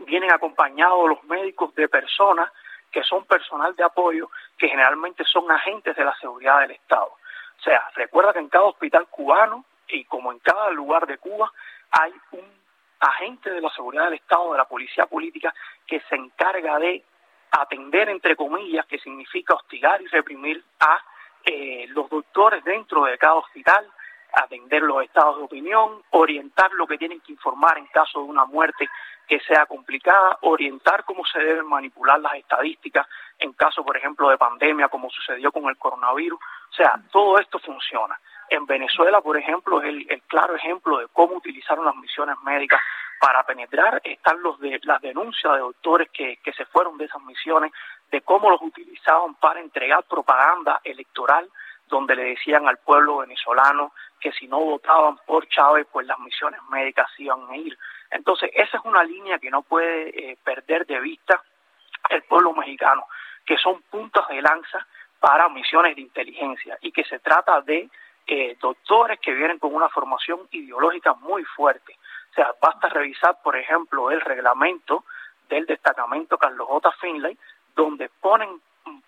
vienen acompañados los médicos de personas que son personal de apoyo, que generalmente son agentes de la seguridad del Estado. O sea, recuerda que en cada hospital cubano y como en cada lugar de Cuba hay un agente de la seguridad del Estado, de la policía política, que se encarga de atender, entre comillas, que significa hostigar y reprimir a eh, los doctores dentro de cada hospital, atender los estados de opinión, orientar lo que tienen que informar en caso de una muerte que sea complicada, orientar cómo se deben manipular las estadísticas en caso, por ejemplo, de pandemia, como sucedió con el coronavirus. O sea, todo esto funciona. En Venezuela, por ejemplo, es el, claro ejemplo de cómo utilizaron las misiones médicas para penetrar. Están los de, las denuncias de doctores que, que se fueron de esas misiones, de cómo los utilizaban para entregar propaganda electoral, donde le decían al pueblo venezolano que si no votaban por Chávez, pues las misiones médicas iban a ir. Entonces, esa es una línea que no puede eh, perder de vista el pueblo mexicano, que son puntos de lanza para misiones de inteligencia y que se trata de eh, doctores que vienen con una formación ideológica muy fuerte. O sea, basta revisar, por ejemplo, el reglamento del destacamento Carlos J. Finlay, donde ponen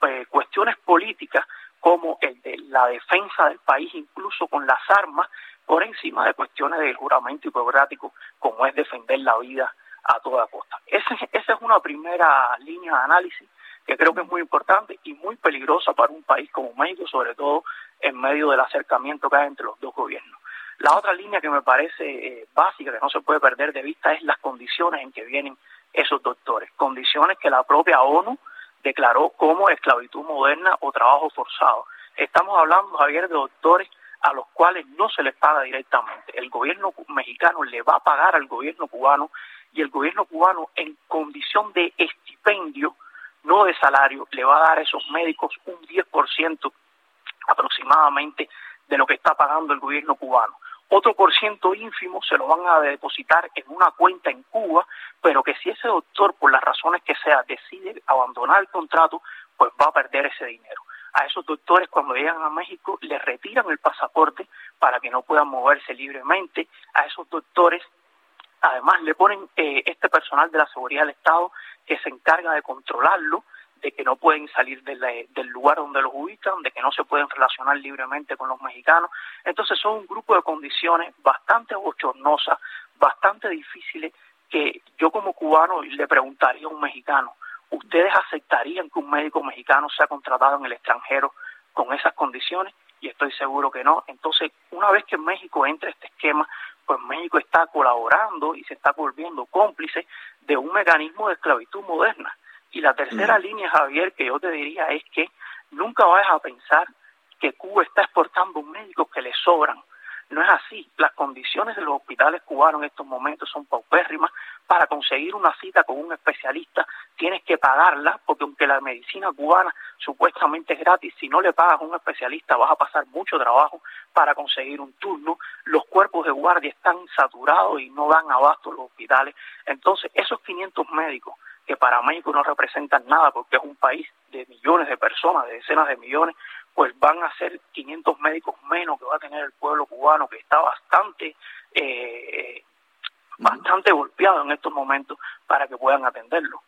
eh, cuestiones políticas como el de la defensa del país, incluso con las armas, por encima de cuestiones del juramento hipocrático, como es defender la vida a toda costa. Esa, esa es una primera línea de análisis que creo que es muy importante y muy peligrosa para un país como México, sobre todo en medio del acercamiento que hay entre los dos gobiernos. La otra línea que me parece eh, básica, que no se puede perder de vista, es las condiciones en que vienen esos doctores, condiciones que la propia ONU declaró como esclavitud moderna o trabajo forzado. Estamos hablando, Javier, de doctores a los cuales no se les paga directamente. El gobierno mexicano le va a pagar al gobierno cubano y el gobierno cubano en condición de estipendio, no de salario, le va a dar a esos médicos un 10% aproximadamente de lo que está pagando el gobierno cubano. Otro por ciento ínfimo se lo van a depositar en una cuenta en Cuba, pero que si ese doctor, por las razones que sea, decide abandonar el contrato, pues va a perder ese dinero. A esos doctores cuando llegan a México les retiran el pasaporte para que no puedan moverse libremente. A esos doctores además le ponen eh, este personal de la seguridad del Estado que se encarga de controlarlo de que no pueden salir del lugar donde los ubican, de que no se pueden relacionar libremente con los mexicanos. Entonces son un grupo de condiciones bastante bochornosas, bastante difíciles, que yo como cubano le preguntaría a un mexicano, ¿ustedes aceptarían que un médico mexicano sea contratado en el extranjero con esas condiciones? Y estoy seguro que no. Entonces, una vez que México entre este esquema, pues México está colaborando y se está volviendo cómplice de un mecanismo de esclavitud moderna y la tercera mm. línea, Javier, que yo te diría es que nunca vayas a pensar que Cuba está exportando médicos que le sobran. No es así. Las condiciones de los hospitales cubanos en estos momentos son paupérrimas. Para conseguir una cita con un especialista tienes que pagarla, porque aunque la medicina cubana supuestamente es gratis, si no le pagas a un especialista vas a pasar mucho trabajo para conseguir un turno. Los cuerpos de guardia están saturados y no dan abasto los hospitales. Entonces, esos 500 médicos que para México no representan nada porque es un país de millones de personas, de decenas de millones, pues van a ser 500 médicos menos que va a tener el pueblo cubano, que está bastante, eh, bastante golpeado en estos momentos para que puedan atenderlo.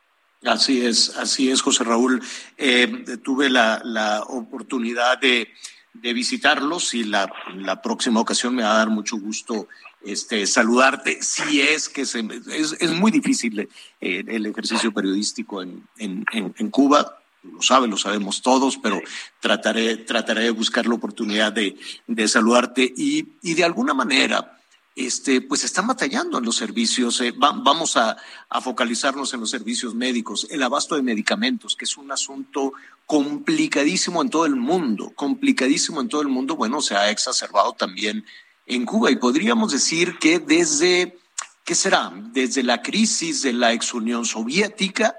Así es, así es, José Raúl. Eh, tuve la, la oportunidad de, de visitarlos y la, la próxima ocasión me va a dar mucho gusto este, saludarte. Si es que se, es, es muy difícil eh, el ejercicio periodístico en, en, en, Cuba, lo saben, lo sabemos todos, pero trataré, trataré de buscar la oportunidad de, de saludarte y, y, de alguna manera. Este, pues están batallando en los servicios. Eh, vamos a, a focalizarnos en los servicios médicos, el abasto de medicamentos, que es un asunto complicadísimo en todo el mundo, complicadísimo en todo el mundo. Bueno, se ha exacerbado también en Cuba. Y podríamos decir que desde, ¿qué será? Desde la crisis de la ex Unión Soviética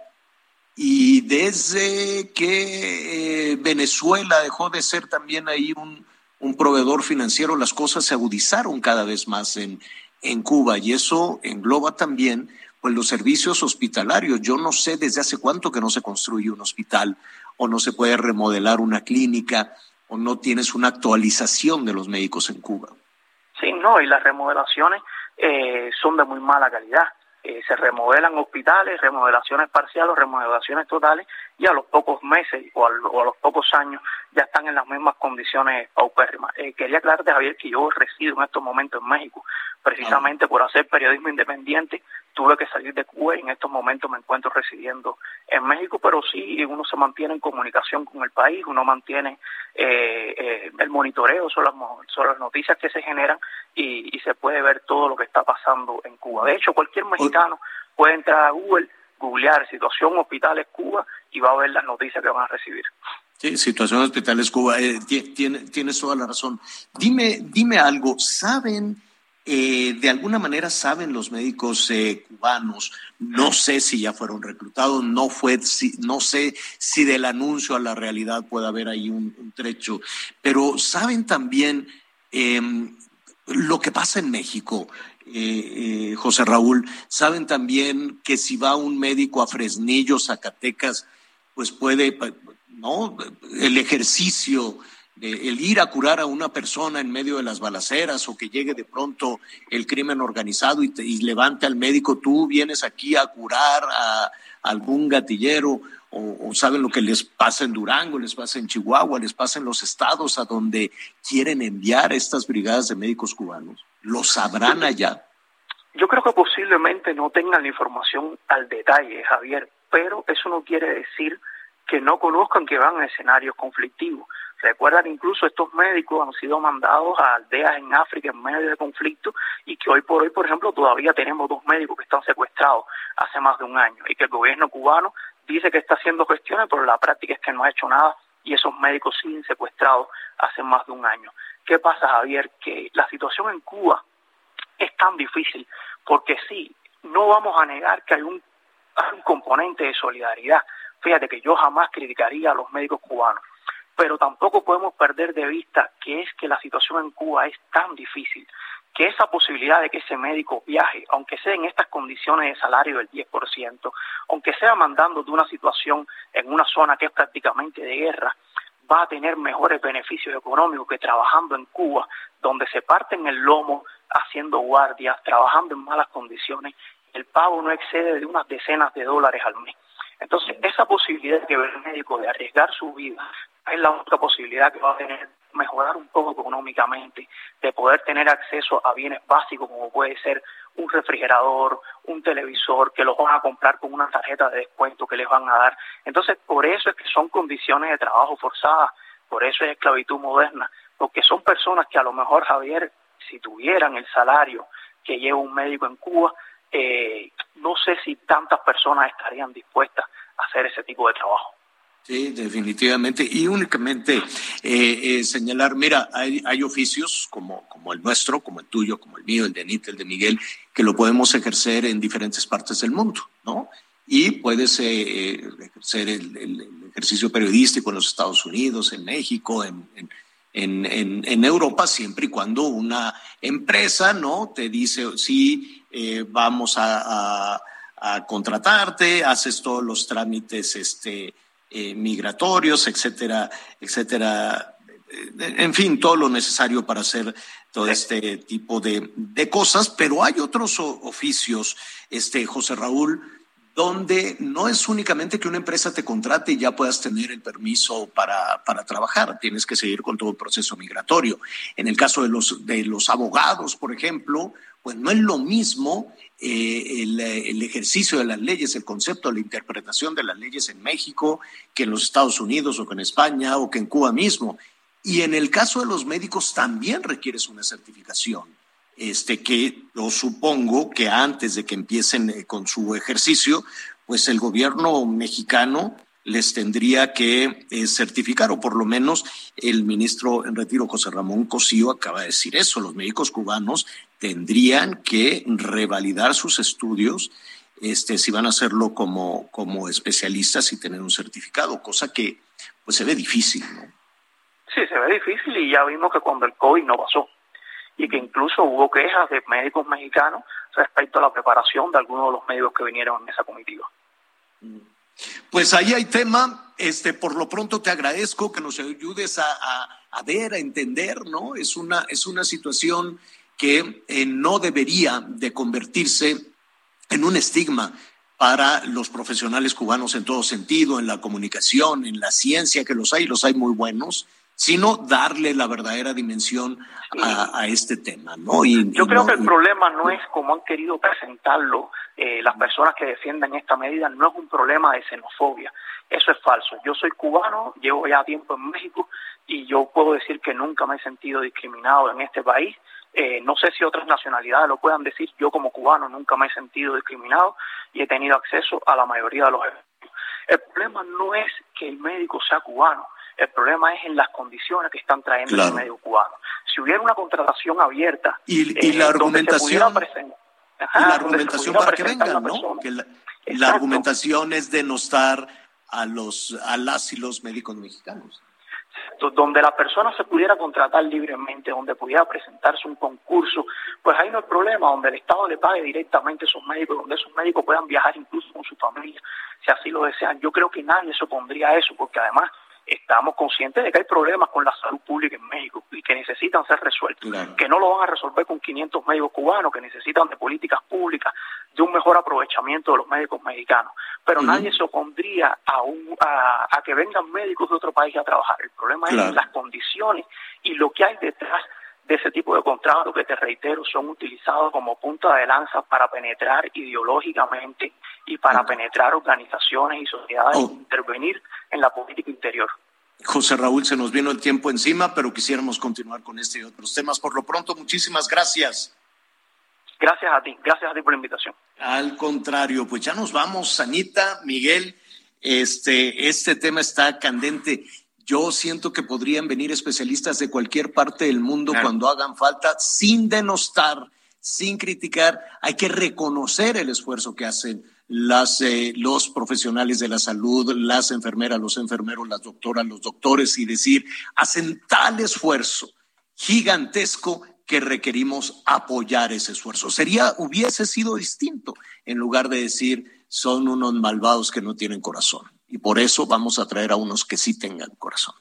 y desde que eh, Venezuela dejó de ser también ahí un, un, proveedor financiero, las cosas se agudizaron cada vez más en, en Cuba y eso engloba también pues los servicios hospitalarios. Yo no sé desde hace cuánto que no se construye un hospital o no se puede remodelar una clínica o no tienes una actualización de los médicos en Cuba.
Sí, no, y las remodelaciones eh, son de muy mala calidad. Eh, se remodelan hospitales, remodelaciones parciales, remodelaciones totales, y a los pocos meses o a, los pocos años ya están en las mismas condiciones paupérrimas. Eh, quería aclararte, Javier, que yo resido en estos momentos en México, precisamente por hacer periodismo independiente tuve que salir de Cuba y en estos momentos me encuentro residiendo en México, pero sí uno se mantiene en comunicación con el país, uno mantiene eh, eh, el monitoreo sobre las, noticias que se generan y, se puede ver todo lo que está pasando en Cuba. De hecho, cualquier mexicano puede entrar a Google, googlear situación hospitales Cuba y va a ver las noticias que van a recibir.
Sí, situación hospitales Cuba, eh, tiene, tienes toda la razón. Dime, dime algo, ¿saben? Eh, de alguna manera saben los médicos eh, cubanos, no sé si ya fueron reclutados, no, fue, no sé si del anuncio a la realidad puede haber ahí un, trecho, pero saben también em, lo que pasa en México. Eh, José Raúl, saben también que si va un médico a Fresnillo, Zacatecas, pues puede, ¿no? El ejercicio el ir a curar a una persona en medio de las balaceras o que llegue de pronto el crimen organizado y, levante al médico, tú vienes aquí a curar a, algún gatillero o, saben lo que les pasa en Durango, les pasa en Chihuahua, les pasa en los estados a donde quieren enviar estas brigadas de médicos cubanos. ¿Lo sabrán allá?
Yo creo que posiblemente no tengan la información al detalle, Javier, pero eso no quiere decir que no conozcan que van a escenarios conflictivos. Recuerda que incluso estos médicos han sido mandados a aldeas en África en medio de conflicto y que hoy por hoy, por ejemplo, todavía tenemos dos médicos que están secuestrados hace más de un año y que el gobierno cubano dice que está haciendo gestiones, pero la práctica es que no ha hecho nada y esos médicos siguen secuestrados hace más de un año. ¿Qué pasa, Javier? Que la situación en Cuba es tan difícil porque sí, no vamos a negar que hay un, hay un componente de solidaridad. Fíjate que yo jamás criticaría a los médicos cubanos pero tampoco podemos perder de vista que es que la situación en Cuba es tan difícil que esa posibilidad de que ese médico viaje, aunque sea en estas condiciones de salario del 10%, aunque sea mandando de una situación en una zona que es prácticamente de guerra, va a tener mejores beneficios económicos que trabajando en Cuba, donde se parten el lomo haciendo guardias, trabajando en malas condiciones, el pago no excede de unas decenas de dólares al mes. Entonces, esa posibilidad que el médico de arriesgar su vida es la única posibilidad que va a tener mejorar un poco económicamente, de poder tener acceso a bienes básicos como puede ser un refrigerador, un televisor, que los van a comprar con una tarjeta de descuento que les van a dar. Entonces, por eso es que son condiciones de trabajo forzadas, por eso es esclavitud moderna, porque son personas que a lo mejor, Javier, si tuvieran el salario que lleva un médico en Cuba, eh, no sé si tantas personas estarían dispuestas a hacer ese tipo de trabajo.
Sí, definitivamente. Y únicamente eh, eh, señalar, mira, hay, hay, oficios como, como el nuestro, como el tuyo, como el mío, el de Anita, el de Miguel, que lo podemos ejercer en diferentes partes del mundo, ¿no? Y puedes eh, ejercer el, ejercicio periodístico en los Estados Unidos, en México, en, en, en, en Europa, siempre y cuando una empresa, ¿no? Te dice, sí, vamos a, a, a contratarte, haces todos los trámites, este, eh, migratorios, etcétera, etcétera. Eh, en fin, todo lo necesario para hacer todo este tipo de, de cosas, pero hay otros oficios, este José Raúl, donde no es únicamente que una empresa te contrate y ya puedas tener el permiso para, para, trabajar, tienes que seguir con todo el proceso migratorio. En el caso de los, de los abogados, por ejemplo, pues no es lo mismo eh, el, ejercicio de las leyes, el concepto la interpretación de las leyes en México que en los Estados Unidos o que en España o que en Cuba mismo. Y en el caso de los médicos también requieres una certificación, este, que yo supongo que antes de que empiecen eh, con su ejercicio, pues el gobierno mexicano les tendría que eh, certificar, o por lo menos el ministro en retiro José Ramón Cosío acaba de decir eso, los médicos cubanos tendrían que revalidar sus estudios este, si van a hacerlo como, como especialistas y tener un certificado, cosa que pues se ve difícil, ¿no?
Sí, se ve difícil y ya vimos que cuando el COVID no pasó y que incluso hubo quejas de médicos mexicanos respecto a la preparación de algunos de los médicos que vinieron en esa comitiva.
Pues ahí hay tema. Este, por lo pronto te agradezco que nos ayudes a, ver, a entender, ¿no? Es una, es una situación que eh, no debería de convertirse en un estigma para los profesionales cubanos en todo sentido, en la comunicación, en la ciencia, que los hay, los hay muy buenos, sino darle la verdadera dimensión a, este tema, ¿no?
Yo creo que el problema no es como han querido presentarlo eh, las personas que defienden esta medida no es un problema de xenofobia. Eso es falso. Yo soy cubano, llevo ya tiempo en México y yo puedo decir que nunca me he sentido discriminado en este país. Eh, no sé si otras nacionalidades lo puedan decir. Yo como cubano nunca me he sentido discriminado y he tenido acceso a la mayoría de los eventos. El problema no es que el médico sea cubano. El problema es en las condiciones que están trayendo el médico cubano. Si hubiera una contratación abierta
y, y la argumentación la argumentación para que vengan, ¿no? Que la, argumentación es denostar a los a las y los médicos mexicanos.
Donde la persona se pudiera contratar libremente, donde pudiera presentarse un concurso, pues ahí no hay problema, donde el Estado le pague directamente a esos médicos, donde esos médicos puedan viajar incluso con su familia, si así lo desean. Yo creo que nadie se opondría a eso, porque además estamos conscientes de que hay problemas con la salud pública en México y que necesitan ser resueltos, que no lo van a resolver con 500 médicos cubanos, que necesitan de políticas públicas, de un mejor aprovechamiento de los médicos mexicanos. Pero nadie se opondría a, un, a, que vengan médicos de otro país a trabajar. El problema es las condiciones y lo que hay detrás de ese tipo de contratos que te reitero son utilizados como punta de lanza para penetrar ideológicamente y para penetrar organizaciones y sociedades oh. e intervenir en la política interior.
José Raúl, se nos vino el tiempo encima, pero quisiéramos continuar con este y otros temas. Por lo pronto, muchísimas gracias.
Gracias a ti, gracias a ti por la invitación.
Al contrario, pues ya nos vamos, Anita, Miguel. Este, este tema está candente. Yo siento que podrían venir especialistas de cualquier parte del mundo cuando hagan falta, sin denostar, sin criticar. Hay que reconocer el esfuerzo que hacen las, eh, los profesionales de la salud, las enfermeras, los enfermeros, las doctoras, los doctores y decir, hacen tal esfuerzo gigantesco que requerimos apoyar ese esfuerzo. Sería, hubiese sido distinto en lugar de decir, son unos malvados que no tienen corazón y por eso vamos a traer a unos que sí tengan corazón.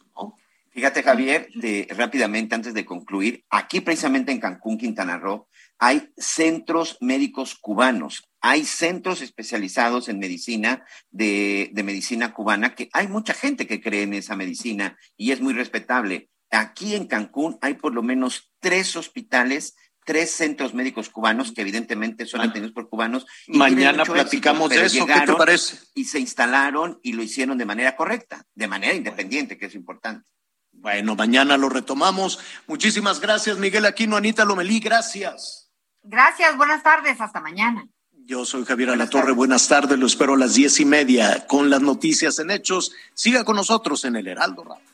Fíjate, Javier, de, rápidamente antes de concluir, aquí precisamente en Cancún, Quintana Roo, hay centros médicos cubanos, hay centros especializados en medicina, de medicina cubana, que hay mucha gente que cree en esa medicina y es muy respetable. Aquí en Cancún hay por lo menos tres hospitales tres centros médicos cubanos que evidentemente son atendidos por cubanos.
Mañana platicamos de eso, ¿qué te parece?
Y se instalaron y lo hicieron de manera correcta, de manera independiente, que es importante.
Bueno, mañana lo retomamos. Muchísimas gracias, Miguel Aquino, Anita Lomelí, gracias.
Gracias, buenas tardes, hasta mañana.
Yo soy Javier Alatorre, buenas tardes, lo espero a las diez y media con las noticias en hechos. Siga con nosotros en el Heraldo Radio.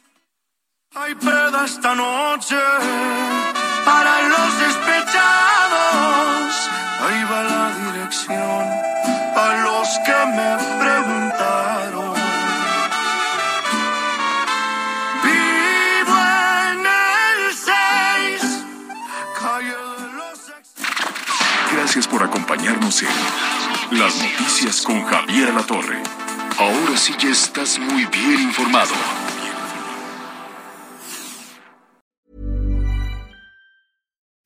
Hay peda esta noche para los despechados. Ahí va la dirección a los que me preguntaron. Vivo en el 6, calle de los
Gracias por acompañarnos en Las Noticias con Javier La Torre. Ahora sí ya estás muy bien informado.